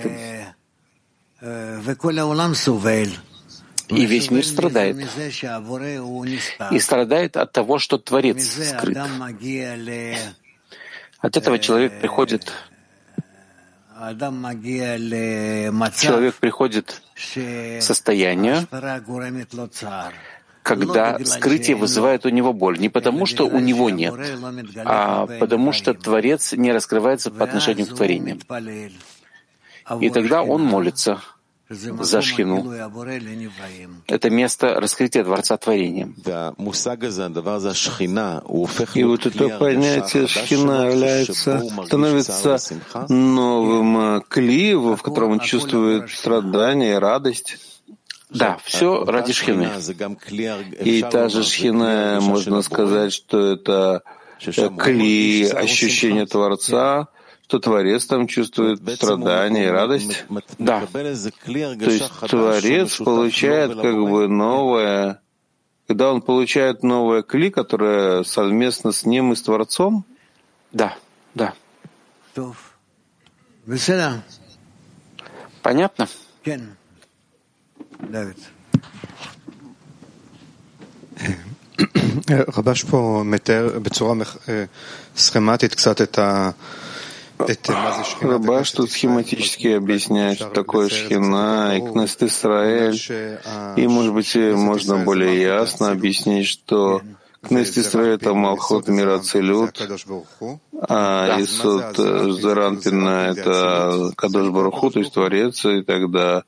И весь мир страдает. И страдает от того, что Творец скрыт. От этого человек приходит человек приходит к состоянию, когда скрытие вызывает у него боль. Не потому, что у него нет, а потому, что Творец не раскрывается по отношению к творениям. И тогда он молится за шхину. Это место раскрытия Дворца Творением. И вот это понятие шхина является, становится новым кли, в котором он чувствует страдания и радость. Да, все ради шхины. И та же шхина, можно сказать, что это кли ощущения Творца, что Творец там чувствует страдания и радость. Да. То есть Творец получает как бы новое, когда он получает новое кли, которое совместно с ним и с Творцом? Да, да. Понятно? רבש פה מתאר בצורה סכמטית קצת את ה... Рабаш тут схематически объясняет, что такое шхина и кнест Исраэль. И, может быть, можно более ясно объяснить, что кнест Исраэль — это Малхот мира Целют, а Исуд Заранпина — это Кадош Баруху, то есть Творец, и тогда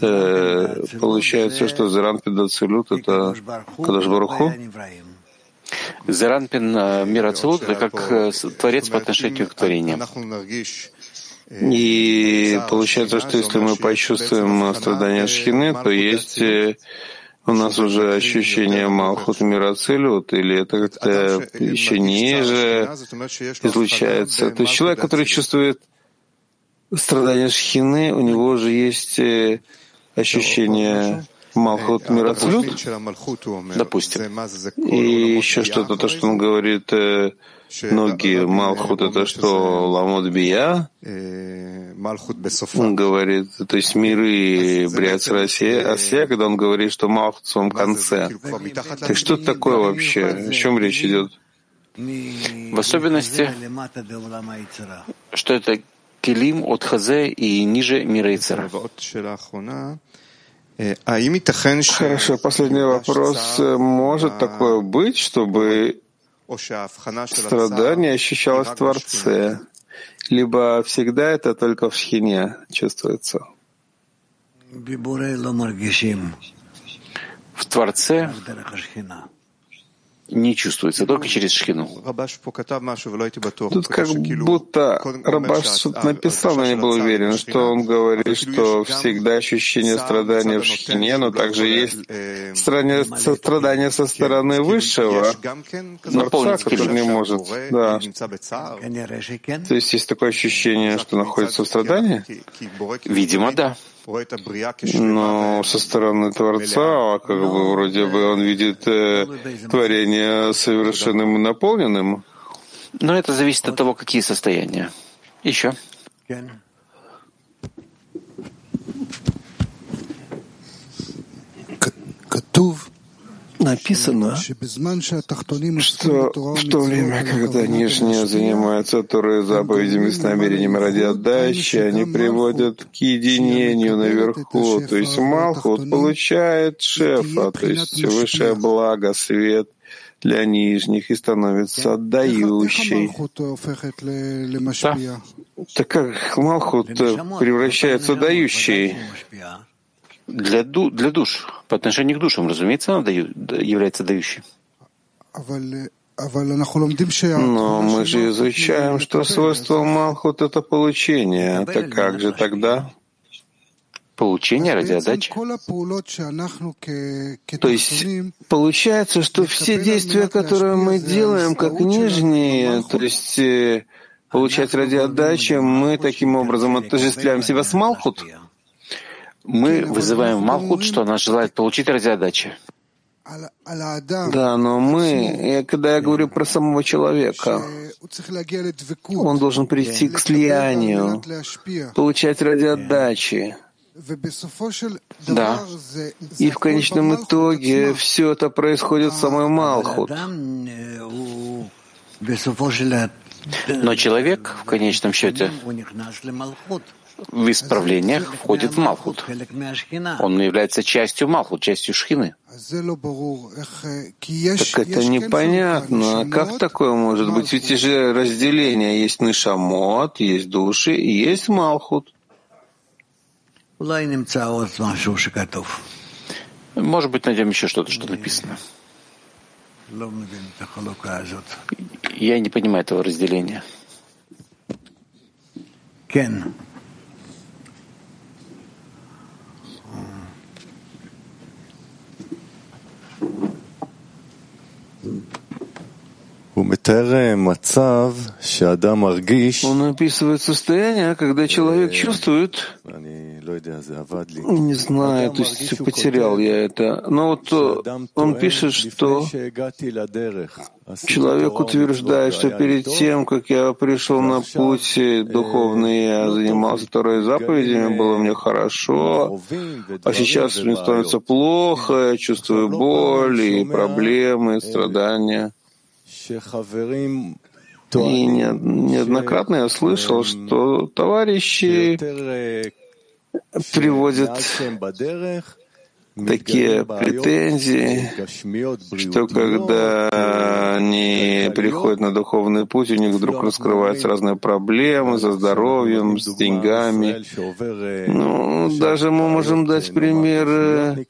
э, получается, что Заранпин Целют — это Кадош Баруху. Заранпин э, мира Целут — это как э, Творец по отношению к творениям. И получается, что если мы почувствуем страдания Шхины, то есть э, у нас уже ощущение Малхут мира Целют, или это как-то еще ниже излучается. То есть человек, который чувствует страдания Шхины, у него уже есть ощущение Малхут Мирацлют, допустим. И еще что-то, то, что он говорит, э, ноги Малхут, это что, Ламот Бия? Он говорит, то есть миры Бриац Россия, Асия, когда он говорит, что Малхут в своем конце. Так что это такое вообще? О чем речь идет? В особенности, что это Келим от Хазе и ниже мира Ицера. Хорошо, последний вопрос. Может такое быть, чтобы страдание ощущалось в Творце? Либо всегда это только в шхине чувствуется? В Творце не чувствуется, только через шхину. Тут как будто Рабаш что-то написал, но не был уверен, что он говорит, что всегда ощущение страдания в шхине, но также есть страдания со стороны высшего, Творца, который не может. Да. То есть есть такое ощущение, что находится в страдании? Видимо, да. Но со стороны Творца, как бы вроде бы он видит э, творение совершенным и наполненным. Но это зависит от того, какие состояния. Еще. Написано, что в то время, когда нижние занимаются Торой заповедями с намерением ради отдачи, они приводят к единению наверху, то есть Малхут получает шефа, то есть высшее благо, свет для нижних и становится отдающей. Да. Так как Малхут превращается в отдающий? Для, ду, для душ. По отношению к душам, разумеется, она даю, является дающей. Но мы же изучаем, что свойство Малхут — это получение. Так как же тогда? Получение ради отдачи. То есть получается, что все действия, которые мы делаем, как нижние, то есть э, получать ради отдачи, мы таким образом отождествляем себя с Малхут? Мы вызываем Малхут, что она желает получить ради отдачи. Да, но мы, когда я говорю про самого человека, он должен прийти к слиянию, получать ради отдачи. Да. И в конечном итоге все это происходит в самой Малхут. Но человек в конечном счете в исправлениях входит в Малхут. Он является частью Малхут, частью Шхины. Так это непонятно. Как такое может быть? Ведь же разделение есть Нишамот, есть души и есть Малхут. Может быть, найдем еще что-то, что написано. Я не понимаю этого разделения. Кен. Он описывает состояние, когда человек чувствует, не знаю, то есть потерял я это, но вот он пишет, что человек утверждает, что перед тем, как я пришел на путь духовный, я занимался второй заповедями, было мне хорошо, а сейчас мне становится плохо, я чувствую боль и проблемы, и страдания. И неоднократно я слышал, что товарищи приводят такие претензии, что когда они приходят на духовный путь, у них вдруг раскрываются разные проблемы со здоровьем, с деньгами. Ну, даже мы можем дать пример,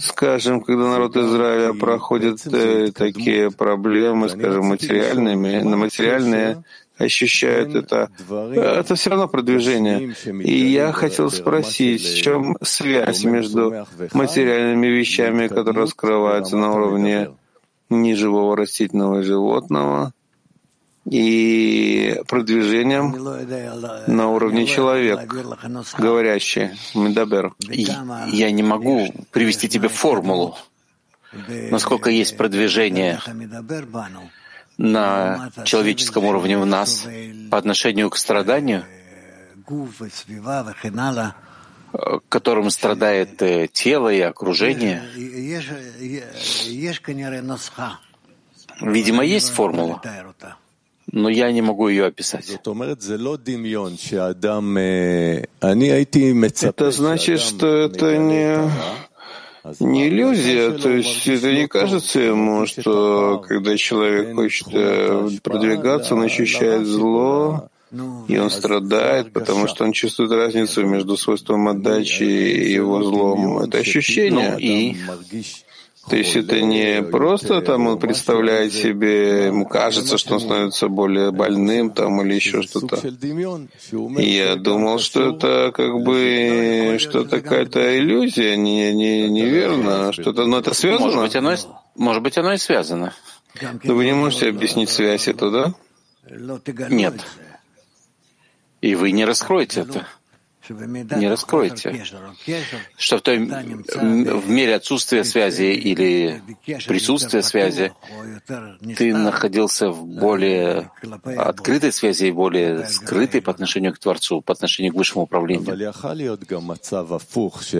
скажем, когда народ Израиля проходит э, такие проблемы, скажем, материальными, на материальные, ощущают это. Это все равно продвижение. И я хотел спросить, в чем связь между материальными вещами, которые раскрываются на уровне неживого растительного и животного, и продвижением на уровне человека, говорящий, Медабер. Я не могу привести тебе формулу, насколько есть продвижение на человеческом уровне в нас по отношению к страданию, которым страдает э, тело и окружение. Видимо, есть формула, но я не могу ее описать. Это значит, что это не не иллюзия, то есть это не кажется ему, что когда человек хочет э, продвигаться, он ощущает зло, и он страдает, потому что он чувствует разницу между свойством отдачи и его злом. Это ощущение. И то есть это не просто там он представляет себе, ему кажется, что он становится более больным там или еще что-то. Я думал, что это как бы что-то какая-то иллюзия, не, не, неверно, что-то, но это связано? Может быть, оно, может быть, оно и связано. Но вы не можете объяснить связь эту, да? Нет. И вы не раскроете это не раскроете, что в, той, в мере отсутствия связи или присутствия связи ты находился в более открытой связи и более скрытой по отношению к Творцу, по отношению к высшему управлению.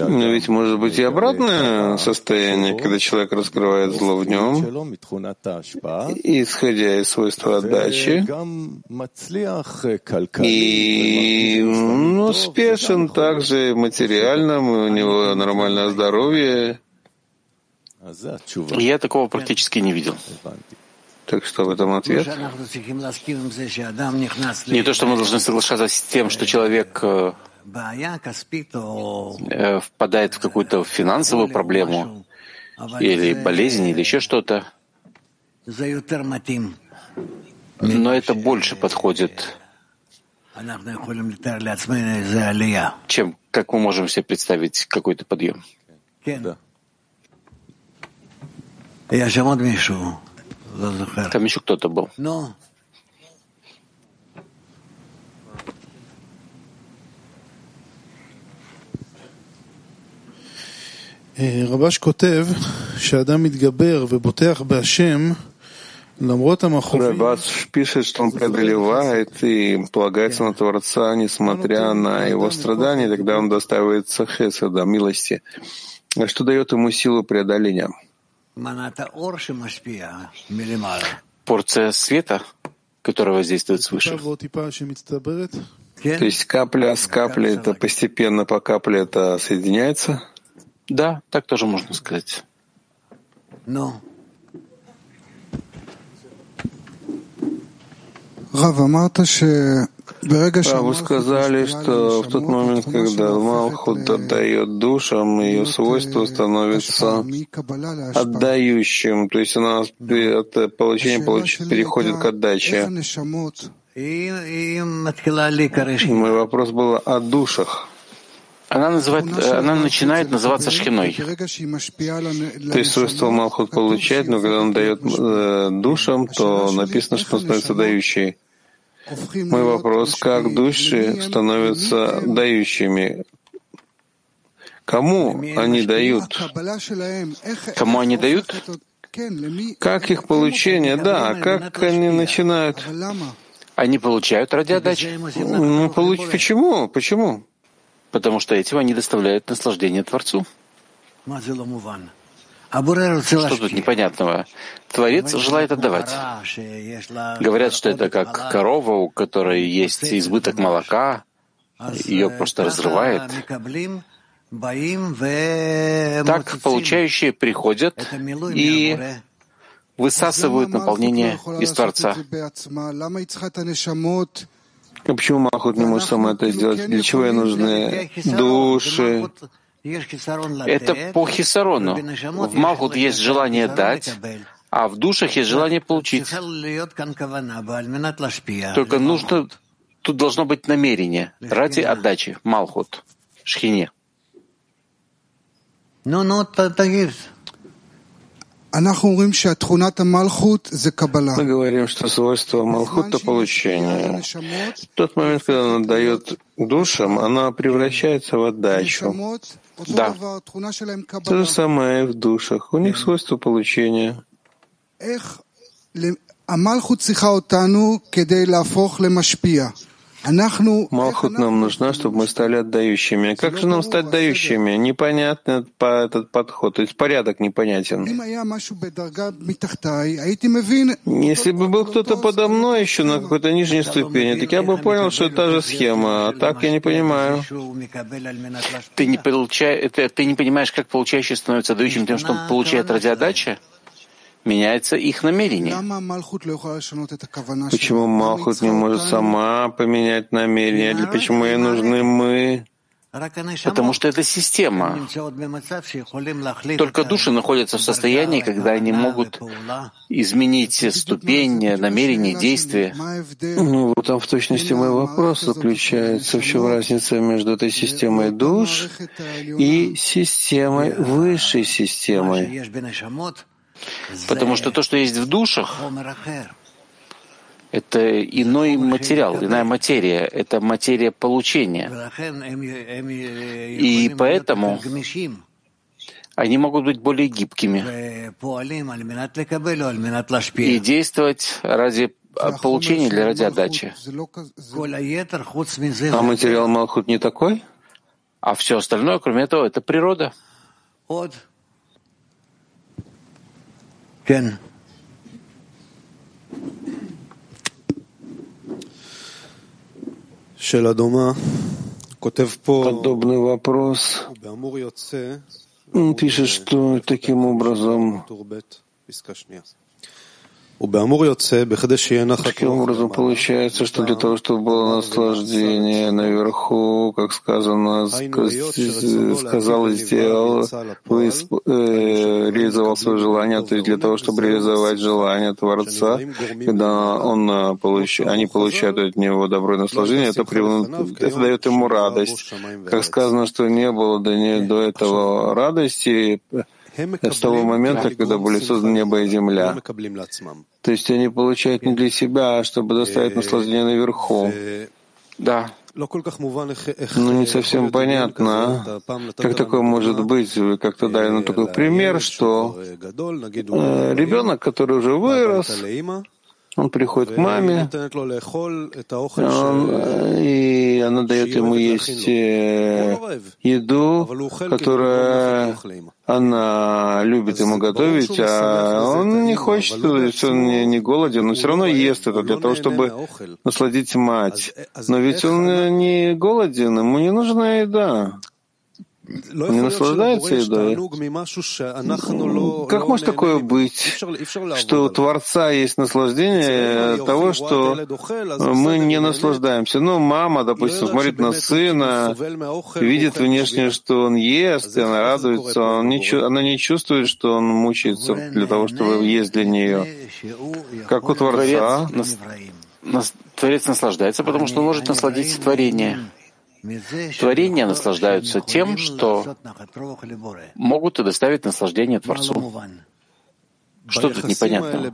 Но ведь может быть и обратное состояние, когда человек раскрывает зло в нем, исходя из свойства отдачи, и ну, успех успешен также материально, у него нормальное здоровье. Я такого практически не видел. Так что в этом ответ? Не то, что мы должны соглашаться с тем, что человек э, э, впадает в какую-то финансовую проблему или болезнь, или еще что-то. Но это больше подходит чем как мы можем себе представить какой-то подъем. Да. Там еще кто-то был. רבש כותב שאדם מתגבר ובוטח בהשם Рабас пишет, что он преодолевает и полагается на Творца, несмотря на его страдания, тогда он достаивается хеседа, милости. А что дает ему силу преодоления? Порция света, которая воздействует свыше. То есть капля с каплей, это постепенно по капле это соединяется? Да, так тоже можно сказать. Но вы сказали, что в тот момент, когда Малхут отдает душам, ее свойство становится отдающим, то есть она от получения переходит к отдаче. Мой вопрос был о душах. Она, называет, она начинает называться шхиной. То есть свойство Малхут получает, но когда он дает э, душам, то написано, что он становится дающей. Мой вопрос, как души становятся дающими? Кому они дают? Кому они дают? Как их получение? Да, как они начинают? Они получают ради отдачи. Ну, получ... Почему? Почему? Потому что этим они доставляют наслаждение Творцу. Что тут непонятного? Творец желает отдавать. Говорят, что это как корова, у которой есть избыток молока, ее просто разрывает. Так получающие приходят и высасывают наполнение из Творца. А почему Махут не может сама это сделать? Для чего ей нужны души? Это по хисарону. В Малхут есть желание дать, а в душах есть желание получить. Только нужно, тут должно быть намерение ради отдачи. Малхут, шхине. Ну, ну, мы говорим, что свойство Малхут — это получение. В тот момент, когда она дает душам, она превращается в отдачу. Да. То же самое и в душах. У них свойство получения. Малхут нам нужна, чтобы мы стали отдающими. Как же нам стать дающими? Непонятный этот подход, то есть порядок непонятен. Если бы был кто-то подо мной еще на какой-то нижней ступени, так я бы понял, что это та же схема. А так я не понимаю. Ты не, получай, ты, ты не понимаешь, как получающий становится дающим тем, что он получает ради отдачи? Меняется их намерение. Почему Малхут не может сама поменять намерение? Для почему ей нужны мы? Потому что это система. Только души находятся в состоянии, когда они могут изменить ступень, намерение, действие. Ну, вот там в точности мой вопрос заключается. В чем разница между этой системой душ и системой, высшей системой? Потому что то, что есть в душах, это иной материал, иная материя, это материя получения. И поэтому они могут быть более гибкими. И действовать ради получения или ради отдачи. А материал Малхут не такой? А все остальное, кроме этого, это природа. Подобный вопрос. Он пишет, что таким образом Таким образом, получается, что для того, чтобы было наслаждение наверху, как сказано, сказал и сделал, э, реализовал свое желание, то есть для того, чтобы реализовать желание Творца, когда он э, получ... они получают от него добро и наслаждение, это, прив... это дает ему радость. Как сказано, что не было до, не... до этого радости, с того момента, когда были созданы небо и земля. То есть они получают не для себя, а чтобы доставить наслаждение наверху. Да. Ну, не совсем понятно, как такое может быть. Вы как-то дали на такой пример, что э, ребенок, который уже вырос, он приходит к маме, он, и она дает ему есть э, еду, которую она любит ему готовить, а он не хочет, то есть он не, не голоден, но все равно ест это для того, чтобы насладить мать. Но ведь он не голоден, ему не нужна еда. Не наслаждается едой. Как может такое быть, что у Творца есть наслаждение того, что мы не наслаждаемся? Ну, мама, допустим, смотрит на сына, видит внешне, что он ест, и она радуется, он не, она не чувствует, что он мучается для того, чтобы есть для нее. Как у Творца. Творец наслаждается, потому что он может насладиться творением. Творения наслаждаются тем, что могут и доставить наслаждение Творцу. Что тут непонятно?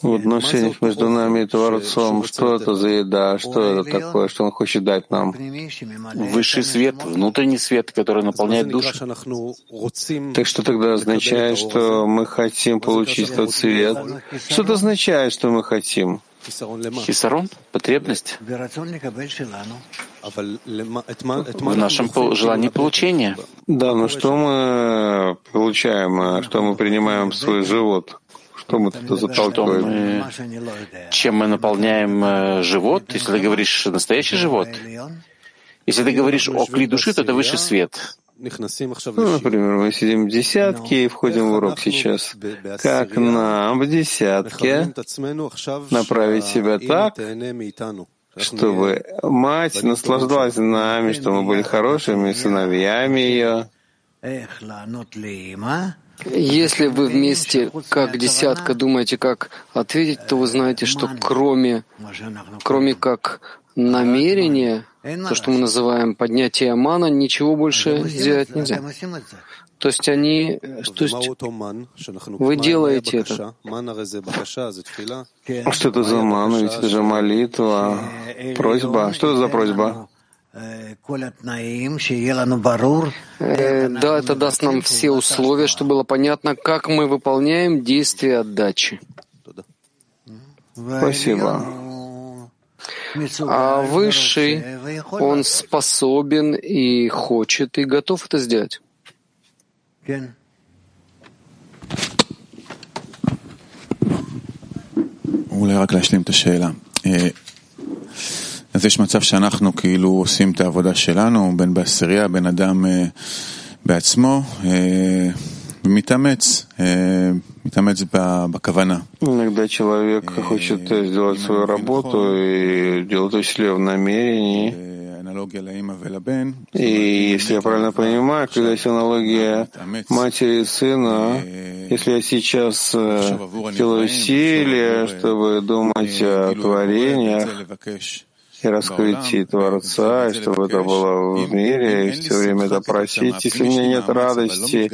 В отношениях между нами и Творцом, что это за еда, что это такое, что Он хочет дать нам? Высший свет, внутренний свет, который наполняет душу. Так что тогда означает, что мы хотим получить тот свет? Что это означает, что мы хотим? Хисарон — потребность в нашем желании получения. Да, но что мы получаем, что мы принимаем в свой живот? Что мы туда заталкиваем? Мы, чем мы наполняем э, живот, если ты говоришь настоящий живот? Если ты говоришь о кли души, то это высший свет. Ну, например, мы сидим в десятке и входим в урок сейчас. Как нам в десятке направить себя так, чтобы мать наслаждалась нами, чтобы мы были хорошими сыновьями ее. Если вы вместе, как десятка, думаете, как ответить, то вы знаете, что кроме, кроме как намерения, то, что мы называем поднятие мана, ничего больше сделать нельзя. То есть они, то есть вы делаете это. Что это за мана? Ведь это же молитва, просьба. Что это за просьба? Э, да, это даст нам все условия, чтобы было понятно, как мы выполняем действия отдачи. Спасибо. А Высший, он способен и хочет, и готов это сделать. אולי רק להשלים את השאלה. אז יש מצב שאנחנו כאילו עושים את העבודה שלנו, בין בעשירייה, בין אדם בעצמו, ומתאמץ, מתאמץ בכוונה. Иногда человек хочет сделать свою работу и делает усилия в намерении. И если я правильно понимаю, когда есть аналогия матери и сына, если я сейчас делаю усилия, чтобы думать о творениях, и раскрытии Творца, и чтобы это было в мире, и все время это просить. Если у меня нет радости,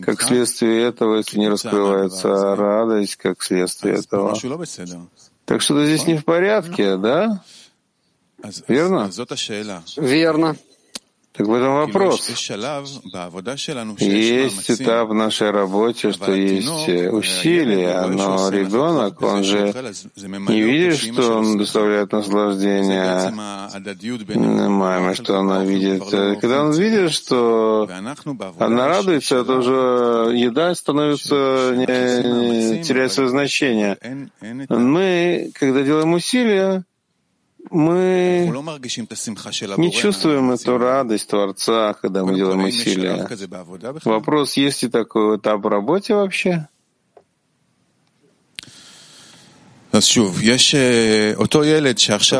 как следствие этого, если не раскрывается радость, как следствие этого. Так что-то здесь не в порядке, да? Верно? Верно. Так в этом вопрос. Есть этап в нашей работе, что есть усилия, но ребенок, он же не видит, что он доставляет наслаждение маме, что она видит. Когда он видит, что она радуется, то уже еда становится, не, теряет свое значение. Мы, когда делаем усилия, мы не чувствуем эту радость Творца, когда мы делаем усилия. Вопрос, есть ли такой этап в работе вообще?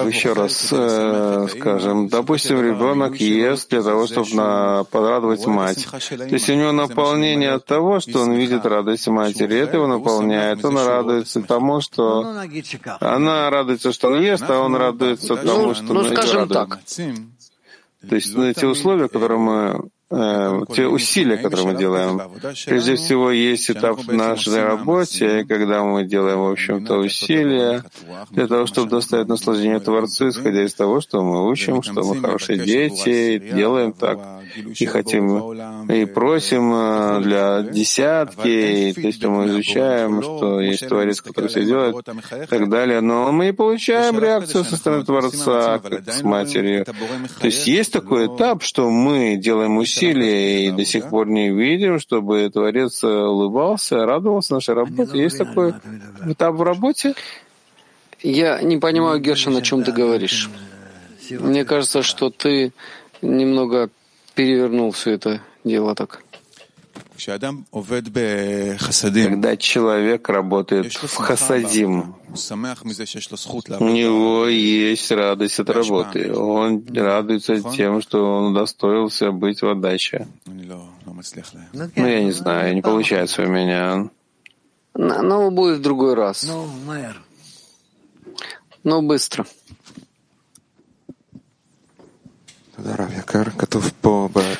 Еще раз э, скажем, допустим, ребенок ест для того, чтобы на, порадовать мать. То есть у него наполнение от того, что он видит радость матери, это его наполняет. Он радуется тому, что она радуется, что он ест, а он радуется тому, что ну, скажем так. То есть на эти условия, которые мы Э, те усилия, которые мы делаем. Прежде всего, есть этап в нашей работе, когда мы делаем, в общем-то, усилия для того, чтобы доставить наслаждение Творцу, исходя из того, что мы учим, что мы хорошие дети, делаем так, и хотим, и просим э, для десятки, и, то есть мы изучаем, что есть Творец, который все делает, и так далее. Но мы получаем реакцию со стороны Творца, как с матерью. То есть есть такой этап, что мы делаем усилия, усилия и до сих пор не видим, чтобы Творец улыбался, радовался нашей работе. Есть такой этап в работе? Я не понимаю, Гершин, о чем ты говоришь. Мне кажется, что ты немного перевернул все это дело так. Когда человек работает в хасадим, у него есть радость от работы. Он радуется тем, что он удостоился быть в отдаче. Ну, я не знаю, не получается у меня. Но будет в другой раз. Но быстро.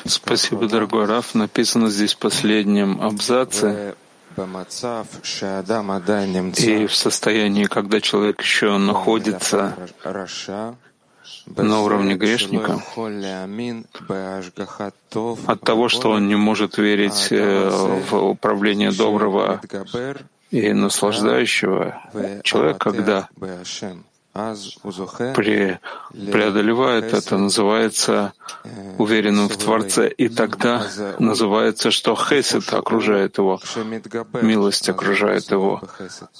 Спасибо, дорогой Раф. Написано здесь в последнем абзаце, и в состоянии, когда человек еще находится на уровне грешника, от того, что он не может верить э, в управление доброго и наслаждающего, человек, когда преодолевает это, называется уверенным в Творце, и тогда называется, что хесед окружает его, милость окружает его.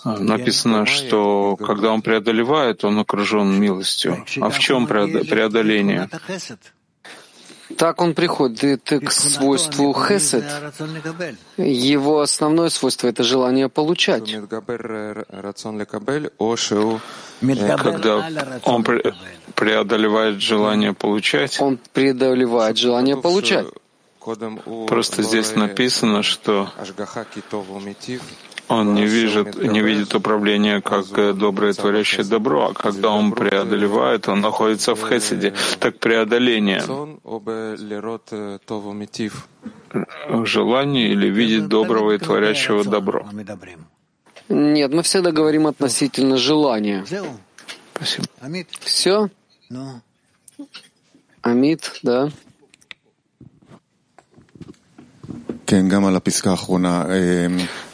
Написано, что когда он преодолевает, он окружен милостью. А в чем преодоление? Так он приходит к свойству хесед. Его основное свойство — это желание получать. Когда он преодолевает желание получать, он преодолевает желание получать. Просто здесь написано, что он не видит, не видит управления как доброе творящее добро, а когда он преодолевает, он находится в хеседе. Так преодоление желание или видеть доброго и творящего добро? Нет, мы всегда говорим относительно желания. Спасибо. Все? Амид, да.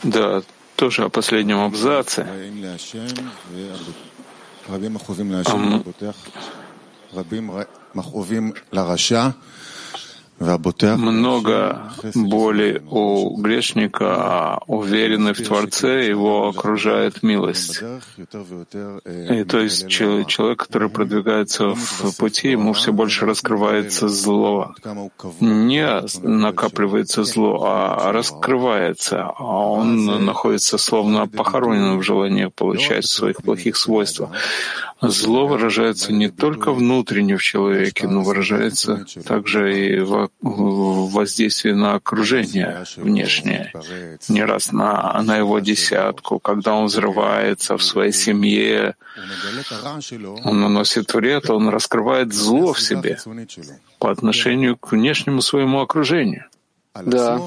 Да, тоже о последнем абзаце. Много боли у грешника, а уверенный в Творце его окружает милость. И то есть человек, который продвигается в пути, ему все больше раскрывается зло. Не накапливается зло, а раскрывается. А он находится словно похороненным в желании получать своих плохих свойств. Зло выражается не только внутренне в человеке, но выражается также и в воздействии на окружение внешнее. Не раз на, на его десятку, когда он взрывается в своей семье, он наносит вред, он раскрывает зло в себе по отношению к внешнему своему окружению. Да.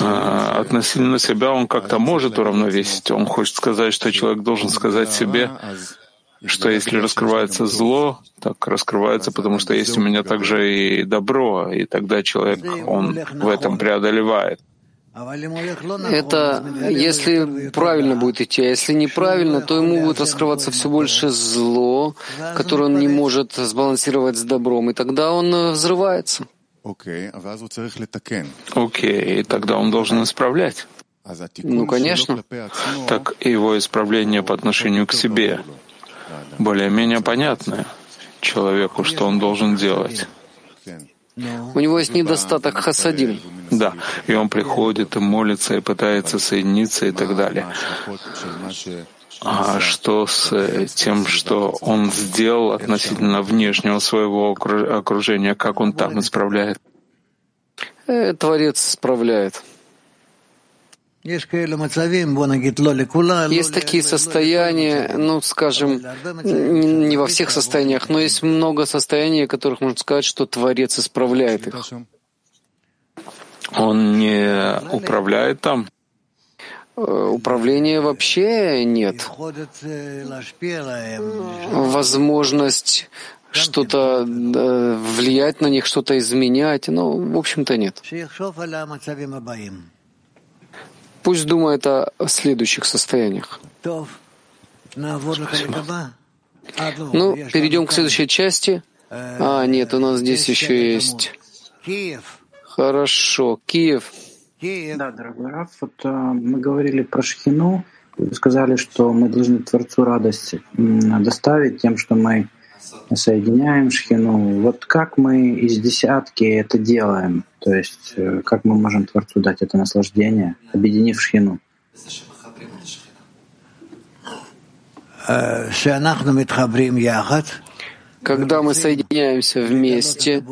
А, относительно себя он как-то может уравновесить. Он хочет сказать, что человек должен сказать себе, что если раскрывается зло, так раскрывается, потому что есть у меня также и добро, и тогда человек, он в этом преодолевает. Это если правильно будет идти, а если неправильно, то ему будет раскрываться все больше зло, которое он не может сбалансировать с добром, и тогда он взрывается. Окей, okay, тогда он должен исправлять. Ну, конечно. Так его исправление по отношению к себе более-менее понятное человеку, что он должен делать. У него есть недостаток хасадим. Да, и он приходит и молится, и пытается соединиться и так далее. А что с э, тем, что он сделал относительно внешнего своего окружения, как он там исправляет? Э, Творец исправляет. Есть такие состояния, ну, скажем, не во всех состояниях, но есть много состояний, о которых можно сказать, что Творец исправляет их. Он не управляет там? Э, управления вообще нет. Возможность что-то влиять на них, что-то изменять, ну, в общем-то, нет. Пусть думает о следующих состояниях. Спасибо. Ну, перейдем к следующей части. А, нет, у нас здесь еще есть... Хорошо, Киев. Да, дорогой Раф, вот а, мы говорили про Шхину, вы сказали, что мы должны Творцу радость доставить тем, что мы соединяем шхину. Вот как мы из десятки это делаем? То есть э, как мы можем Творцу дать это наслаждение, объединив шхину? Э, Когда мы соединяемся вместе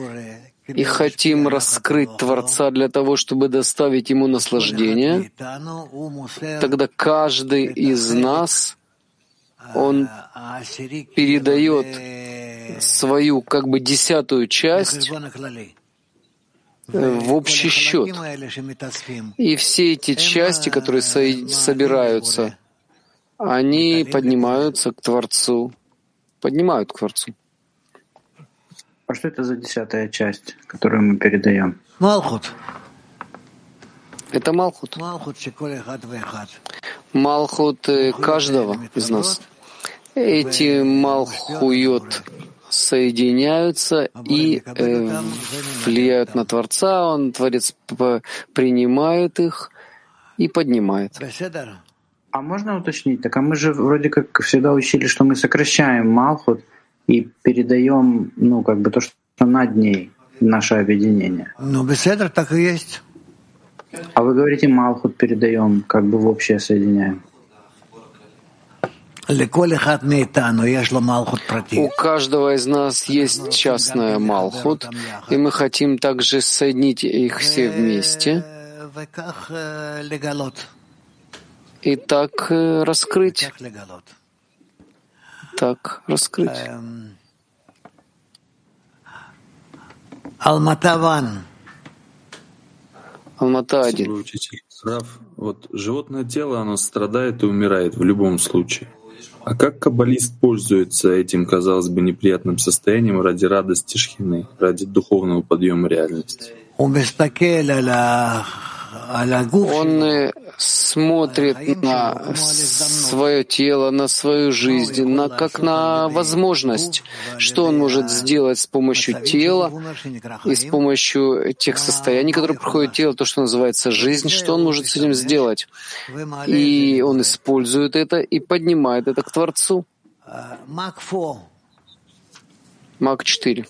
и хотим раскрыть Творца для того, чтобы доставить ему наслаждение, тогда каждый из нас, он передает свою как бы десятую часть в общий счет. И все эти части, которые собираются, они поднимаются к Творцу, поднимают к Творцу. А что это за десятая часть, которую мы передаем? Малхут. Это Малхут. Малхут э, каждого из нас. Эти Малхуйот соединяются и э, влияют на Творца, он, Творец, принимает их и поднимает. А можно уточнить? Так а мы же вроде как всегда учили, что мы сокращаем Малхут и передаем, ну, как бы то, что над ней, наше объединение. Ну, беседр так и есть. А вы говорите, Малхут передаем, как бы в общее соединяем. У каждого из нас есть частная Малхут, и мы хотим также соединить их все вместе и так э, раскрыть. Так раскрыть. Алматаван. Алмата один. Учитель, Рав, вот животное тело, оно страдает и умирает в любом случае. А как каббалист пользуется этим, казалось бы, неприятным состоянием ради радости шхины, ради духовного подъема реальности? Он э, смотрит на свое тело, на свою жизнь, на, как на возможность, что он может сделать с помощью тела и с помощью тех состояний, которые проходит тело, то, что называется жизнь, что он может с этим сделать. И он использует это и поднимает это к Творцу. Мак 4.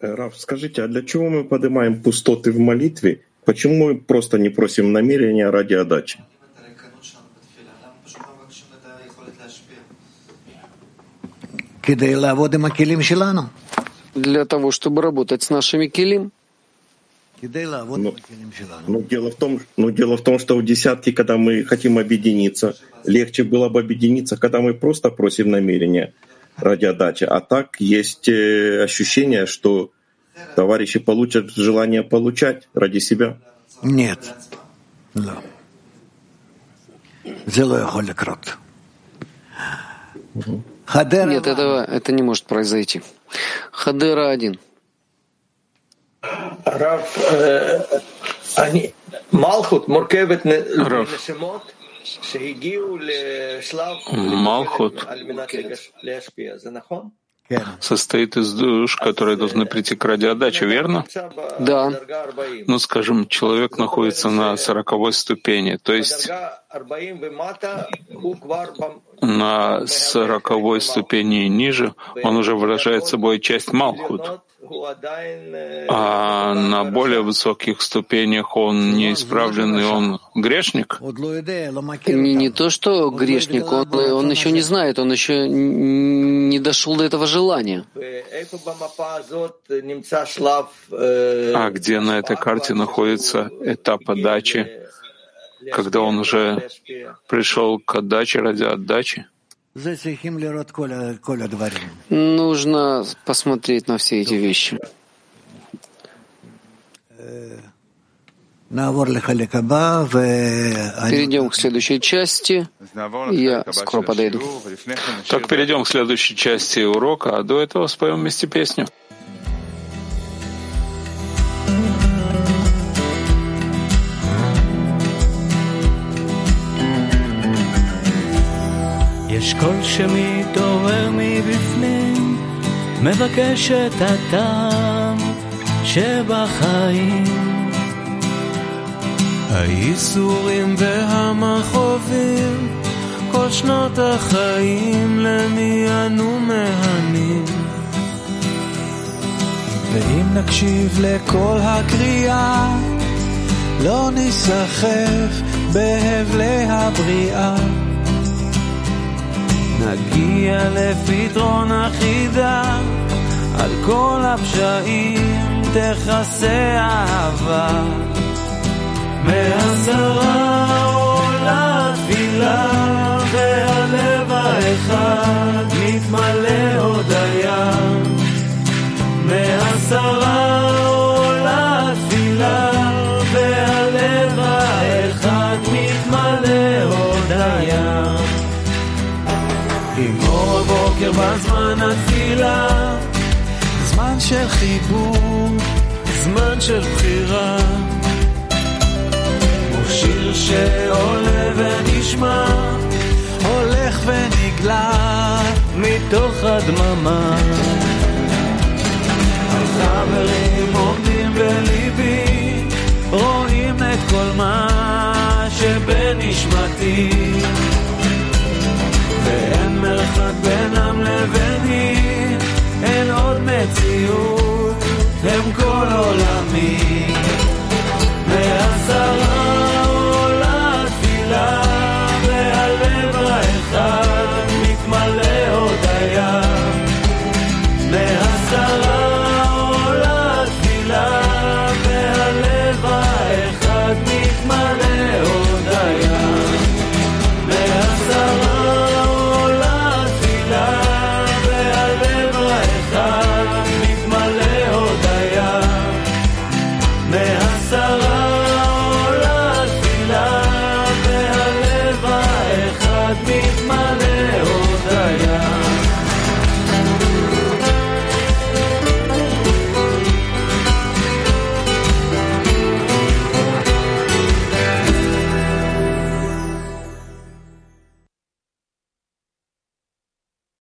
Раф, скажите, а для чего мы поднимаем пустоты в молитве, Почему мы просто не просим намерения ради отдачи? Для того, чтобы работать с нашими килим. Но, но, ну, дело в том, но ну, дело в том, что в десятке, когда мы хотим объединиться, легче было бы объединиться, когда мы просто просим намерения ради отдачи. А так есть э, ощущение, что Товарищи получат желание получать ради себя? Нет. Да. Нет, этого, это не может произойти. Хадера один. Рав, э, они, Малхут, Муркевет, Малхут состоит из душ, которые должны прийти к радиоотдаче, верно? Да. Ну, скажем, человек находится на сороковой ступени, то есть на сороковой ступени и ниже он уже выражает собой часть Малхут. А на более высоких ступенях он неисправленный, он грешник? Не, не то, что грешник, он, он еще не знает, он еще не дошел до этого желания. А где на этой карте находится этап отдачи, когда он уже пришел к отдаче ради отдачи? Нужно посмотреть на все эти вещи. Перейдем к следующей части. Я скоро подойду. Так, перейдем к следующей части урока, а до этого споем вместе песню. יש קול שמתעורר מבפנים, מבקש את הטעם שבחיים. הייסורים והמכאובים, כל שנות החיים למי אנו מהנים, ואם נקשיב לכל הקריאה, לא ניסחף בהבלי הבריאה. נגיע לפתרון החידה, על כל הפשעים תכסה אהבה. מעשרה עולה תפילה, והלב האחד מתמלא הודיה. מעשרה עולה תפילה, והלב האחד מתמלא הודיה. בבוקר בזמן התפילה, זמן של חיבור, זמן של בחירה. שיר שעולה ונשמע, הולך ונגלה מתוך הדממה. החברים עומדים בליבי, רואים את כל מה שבנשמתי. אחד בינם לביני, אין עוד מציאות, הם כל עולמי. מעשרה